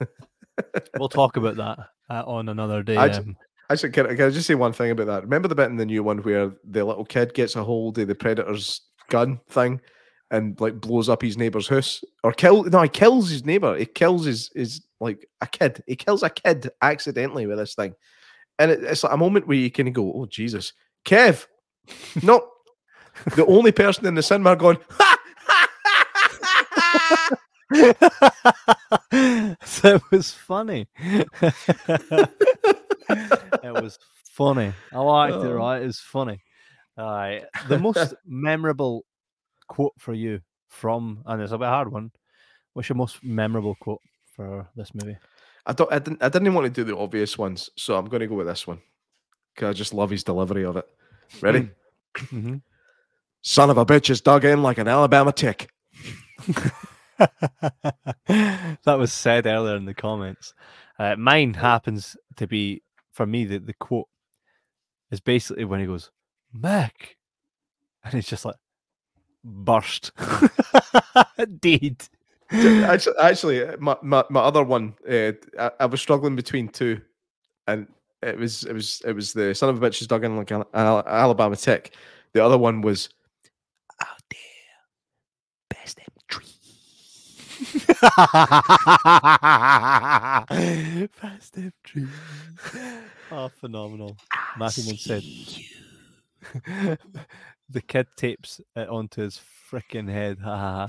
it. we'll talk about that uh, on another day. I j- um, Actually, can, I- can I just say one thing about that? Remember the bit in the new one where the little kid gets a hold of the predator's gun thing and like blows up his neighbor's house or kill? No, he kills his neighbor. He kills his his like a kid. He kills a kid accidentally with this thing, and it, it's like a moment where you kind of go, "Oh Jesus, Kev!" no, the only person in the cinema going, "Ha, ha, ha, ha, ha." that was funny. it was funny. I liked it, Oh. right? It's funny. All right. The most memorable quote for you from, and it's a bit hard one. What's your most memorable quote for this movie? I don't. I didn't. I didn't want to do the obvious ones, so I'm going to go with this one because I just love his delivery of it. Ready? hmm Son of a bitch is dug in like an Alabama tick. that was said earlier in the comments. Uh, mine happens to be for me the, the quote is basically when he goes, Mac, and he's just like burst. Deed. Actually, actually, uh, my, my, my other one, uh, I, I was struggling between two, and it was it was it was the son of a bitch is dug in like an Alabama tick. The other one was out there, best them tree. Fast them tree. Oh, phenomenal. Matthew said the kid tapes it onto his freaking head. Ha ha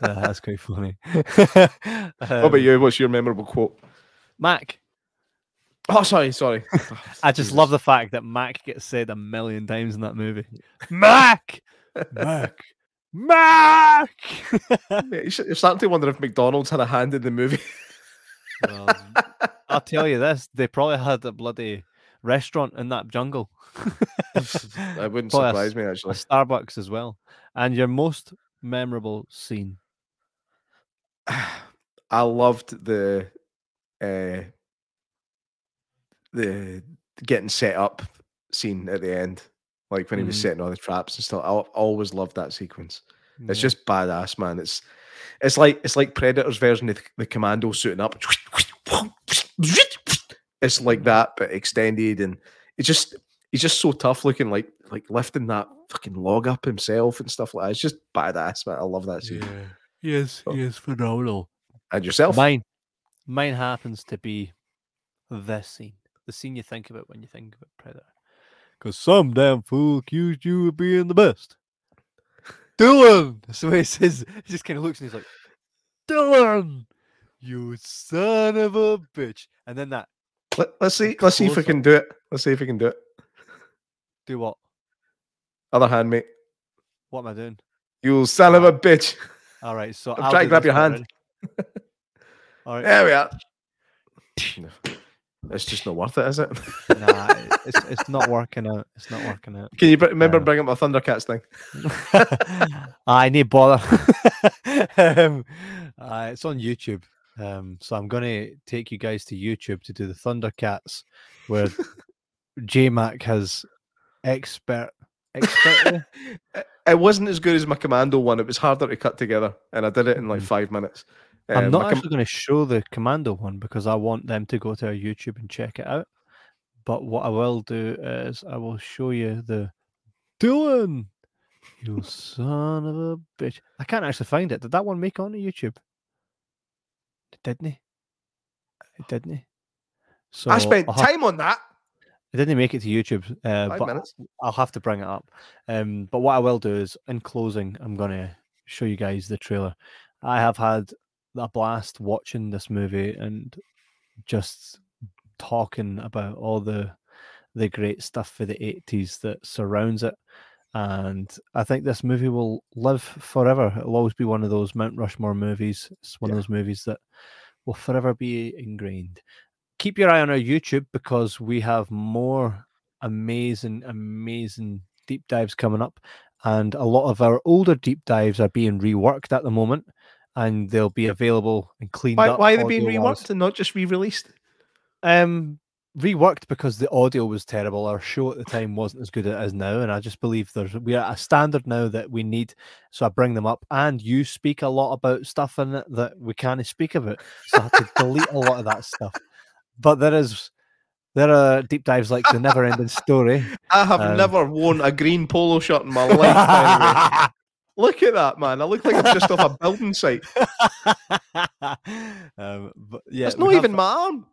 That's quite funny. um, what about you? What's your memorable quote? Mac. Oh, sorry, sorry. I just love the fact that Mac gets said a million times in that movie. Mac, Mac, Mac. Mate, you're starting to wonder if McDonald's had a hand in the movie. well, I'll tell you this: they probably had a bloody restaurant in that jungle. that wouldn't probably surprise a, me actually. A Starbucks as well. And your most memorable scene? I loved the uh, the getting set up scene at the end, like when he was mm. setting all the traps and stuff. I always loved that sequence. Yeah. It's just badass, man. It's it's like it's like Predator's version of the commando suiting up. It's like mm. that, but extended, and it's just he's just so tough looking, like like lifting that fucking log up himself and stuff like that. It's just badass, man. I love that scene. Yeah. Yes, oh. yes, phenomenal. And yourself? Mine, mine happens to be this scene, the scene you think about when you think about Predator. Because some damn fool accused you of being the best. Dillon! So he says, he just kind of looks and he's like, Dillon! You son of a bitch. And then that. Let, us see. Let's see if we can do it. Let's see if we can do it. Do what? Other hand, mate. What am I doing? You son of a bitch. All right. So I'm trying to grab your hand. All right. There we are. It's just not worth it, is it? nah, it's it's not working out. It's not working out. Can you remember bringing up my Thundercats thing? I need bother. um, uh, it's on YouTube. Um, so I'm going to take you guys to YouTube to do the Thundercats, where J Mac has expert expert. it wasn't as good as my Commando one. It was harder to cut together, and I did it in like hmm. five minutes. I'm um, not actually com- going to show the Commando one because I want them to go to our YouTube and check it out. But what I will do is I will show you the Dillon, you son of a bitch. I can't actually find it. Did that one make on to YouTube? Didn't he? It didn't he? So I spent time on that. It didn't make it to YouTube, uh, Five but minutes. I'll have to bring it up. Um, but what I will do is, in closing, I'm going to show you guys the trailer. I have had a blast watching this movie and just talking about all the the great stuff for the 80s that surrounds it. And I think this movie will live forever. It'll always be one of those Mount Rushmore movies. It's one yeah. of those movies that will forever be ingrained keep your eye on our YouTube because we have more amazing, amazing deep dives coming up. And a lot of our older deep dives are being reworked at the moment and they'll be available and cleaned why, up. Why are they being reworked and not just re released? Um, reworked because the audio was terrible. Our show at the time wasn't as good as it is now, and I just believe there's we are at a standard now that we need. So I bring them up, and you speak a lot about stuff in it that we can't speak about. So I have to delete a lot of that stuff but there is there are deep dives like the never ending story. I have um, never worn a green polo shirt in my life. Look at that, man. I look like I'm just off a building site. Um, but yeah, it's not have... even my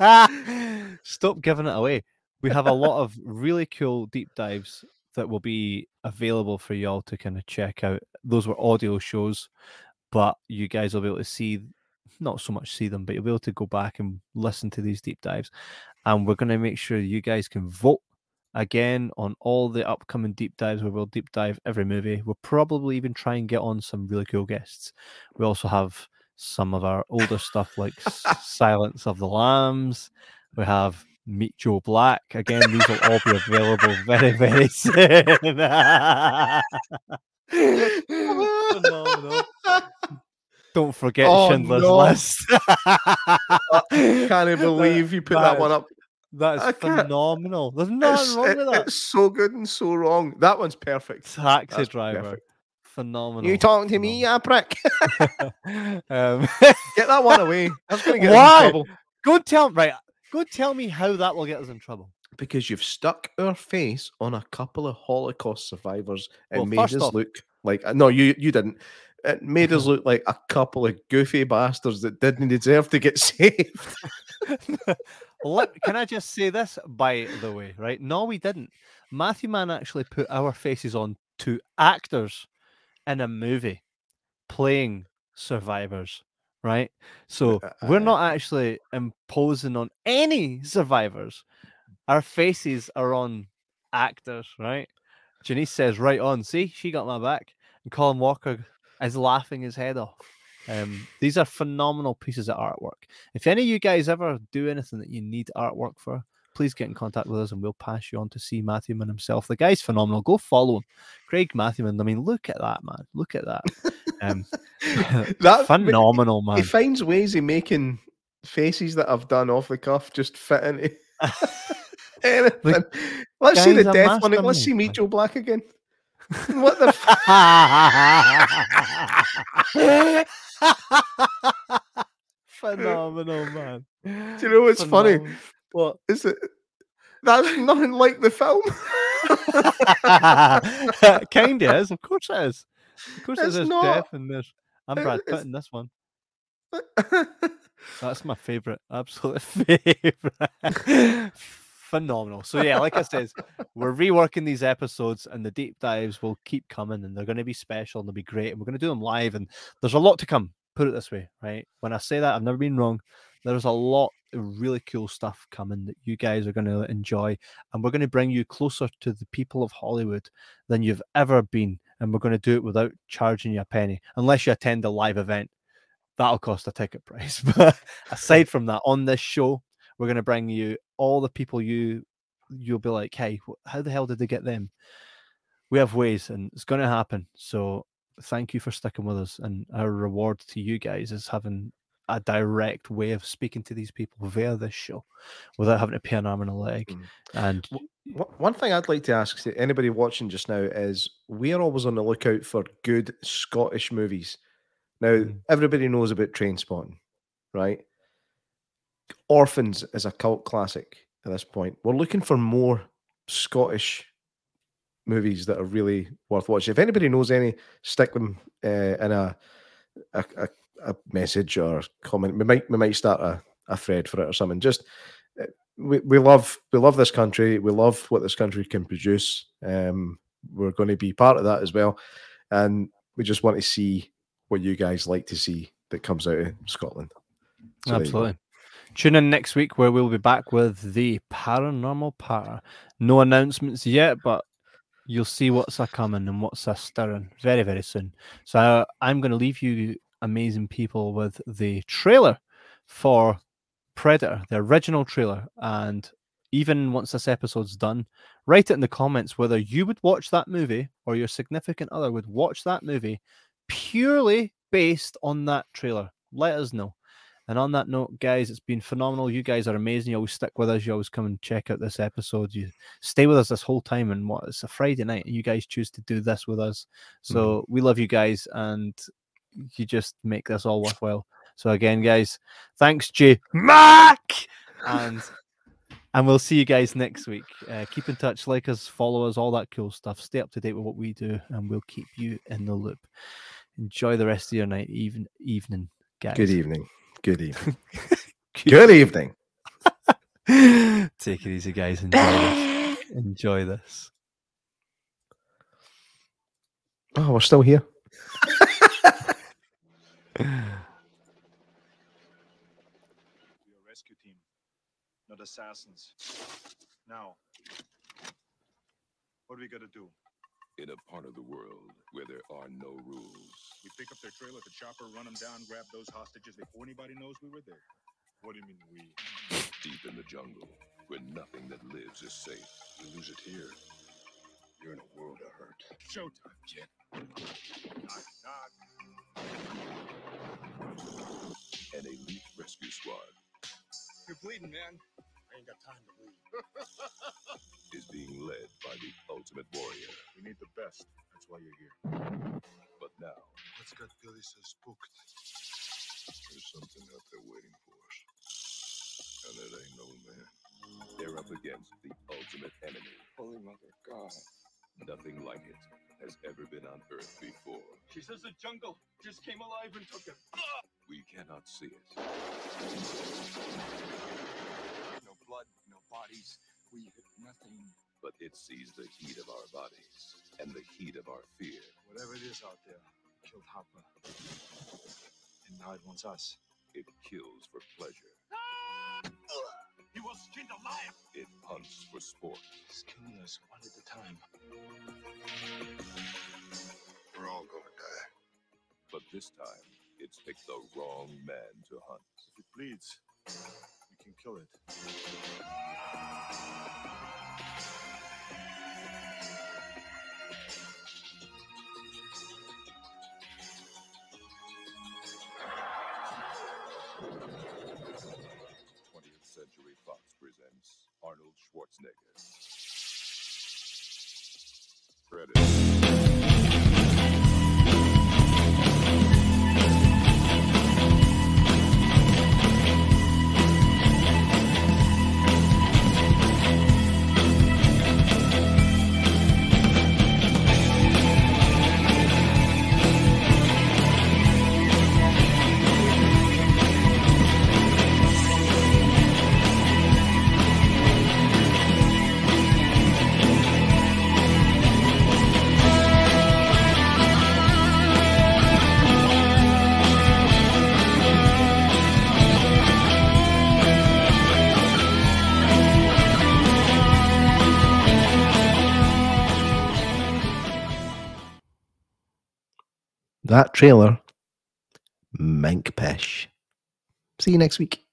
arm. Stop giving it away. We have a lot of really cool deep dives that will be available for y'all to kind of check out. Those were audio shows, but you guys will be able to see not so much see them, but you'll be able to go back and listen to these deep dives. And we're going to make sure you guys can vote again on all the upcoming deep dives where we'll deep dive every movie. We'll probably even try and get on some really cool guests. We also have some of our older stuff like Silence of the Lambs. We have Meet Joe Black. Again, these will all be available very, very soon. Don't forget Oh, Schindler's no. List. Can't believe you put that, that one up. That is I phenomenal. There's It's, nothing wrong it- with that. it's so good and so wrong. That one's perfect. Taxi that's driver. perfect. Phenomenal. You talking to me, you prick? um, Get that one away. That's going to get Why? in trouble. go tell right. Go tell me how that will get us in trouble. Because you've stuck our face on a couple of Holocaust survivors and Well, made us off- look like uh, no, you you didn't. It made us look like a couple of goofy bastards that didn't deserve to get saved. Let, can I just say this, by the way, right? No, we didn't. Matthewman actually put our faces on to actors in a movie playing survivors, right? So we're Uh, not actually imposing on any survivors. Our faces are on actors, right? Janice says, right on. See, she got my back. And Colin Walker is laughing his head off. Um, these are phenomenal pieces of artwork. If any of you guys ever do anything that you need artwork for, please get in contact with us and we'll pass you on to see Matthewman himself. The guy's phenomenal. Go follow him. Craig Matthewman. I mean, look at that, man. Look at that. Um, That phenomenal, man. He finds ways of making faces that I've done off the cuff just fit into anything. Let's see the death one. Let's see man. Joe Black again. what the? F- phenomenal, man. Do you know what's funny? What? Is it? That's nothing like the film. kind of is. Of course it is. Of course it is. It's There's not. death in this. I'm Brad Pitt in this one. That's my favorite. Absolute favorite. Phenomenal. So yeah, like I says, we're reworking these episodes and the deep dives will keep coming and they're going to be special and they'll be great and we're going to do them live and there's a lot to come. Put it this way, right? When I say that, I've never been wrong. There's a lot of really cool stuff coming that you guys are going to enjoy and we're going to bring you closer to the people of Hollywood than you've ever been and we're going to do it without charging you a penny unless you attend a live event that'll cost a ticket price. But aside from that, on this show, we're going to bring you all the people you you'll be like, hey, how the hell did they get them? We have ways, and it's going to happen. So thank you for sticking with us, and our reward to you guys is having a direct way of speaking to these people via this show without having to pay an arm and a leg. Mm. And One thing I'd like to ask to anybody watching just now is we are always on the lookout for good Scottish movies. Now, Mm. everybody knows about Trainspotting, right? Orphans is a cult classic at this point. We're looking for more Scottish movies that are really worth watching. If anybody knows any, stick them uh, in a, a a a message or comment. We might we might start a, a thread for it or something. Just uh, we, we love we love this country. We love what this country can produce. Um, we're going to be part of that as well, and we just want to see what you guys like to see that comes out of Scotland. So. Absolutely. Tune in next week where we'll be back with the paranormal power. No announcements yet, but you'll see what's a coming and what's a stirring very, very soon. So I'm going to leave you amazing people with the trailer for Predator, the original trailer. And even once this episode's done, write it in the comments whether you would watch that movie or your significant other would watch that movie purely based on that trailer. Let us know. And on that note, guys, it's been phenomenal. You guys are amazing. You always stick with us. You always come and check out this episode. You stay with us this whole time. And what it's a Friday night, and you guys choose to do this with us. So we love you guys, and you just make this all worthwhile. So again, guys, thanks, J Mac, and and we'll see you guys next week. Uh, keep in touch, like us, follow us, all that cool stuff. Stay up to date with what we do, and we'll keep you in the loop. Enjoy the rest of your night, even evening, guys. Good evening. Good evening. Good evening. Take it easy, guys. Enjoy this. Enjoy this. Oh, we're still here. We're rescue team, not assassins. Now, what are we gonna do? In a part of the world where there are no rules. We pick up their trail at the chopper, run them down, grab those hostages before anybody knows we were there. What do you mean we? Deep in the jungle, where nothing that lives is safe. You lose it here, you're in a world of hurt. Showtime, kid. Knock, knock. An elite rescue squad You're bleeding, man. I ain't got time to bleed. is being led by the ultimate warrior. We need the best. That's why you're here. But now, What's got Billy so spooked? there's something out there waiting for us. And it ain't no man. They're up against the ultimate enemy. Holy Mother God. Nothing like it has ever been on Earth before. She says the jungle just came alive and took him. We cannot see it, No blood, no bodies. We nothing. but it sees the heat of our bodies and the heat of our fear. Whatever it is out there, it killed Hopper. And now it wants us. It kills for pleasure. He was skinned alive. It hunts for sport. He's killing us one at a time. We're all gonna die. But this time, it's picked the wrong man to hunt. If it bleeds, we can kill it. Twentieth Century Fox presents Arnold Schwarzenegger. Credits. That trailer, Mink Pish. See you next week.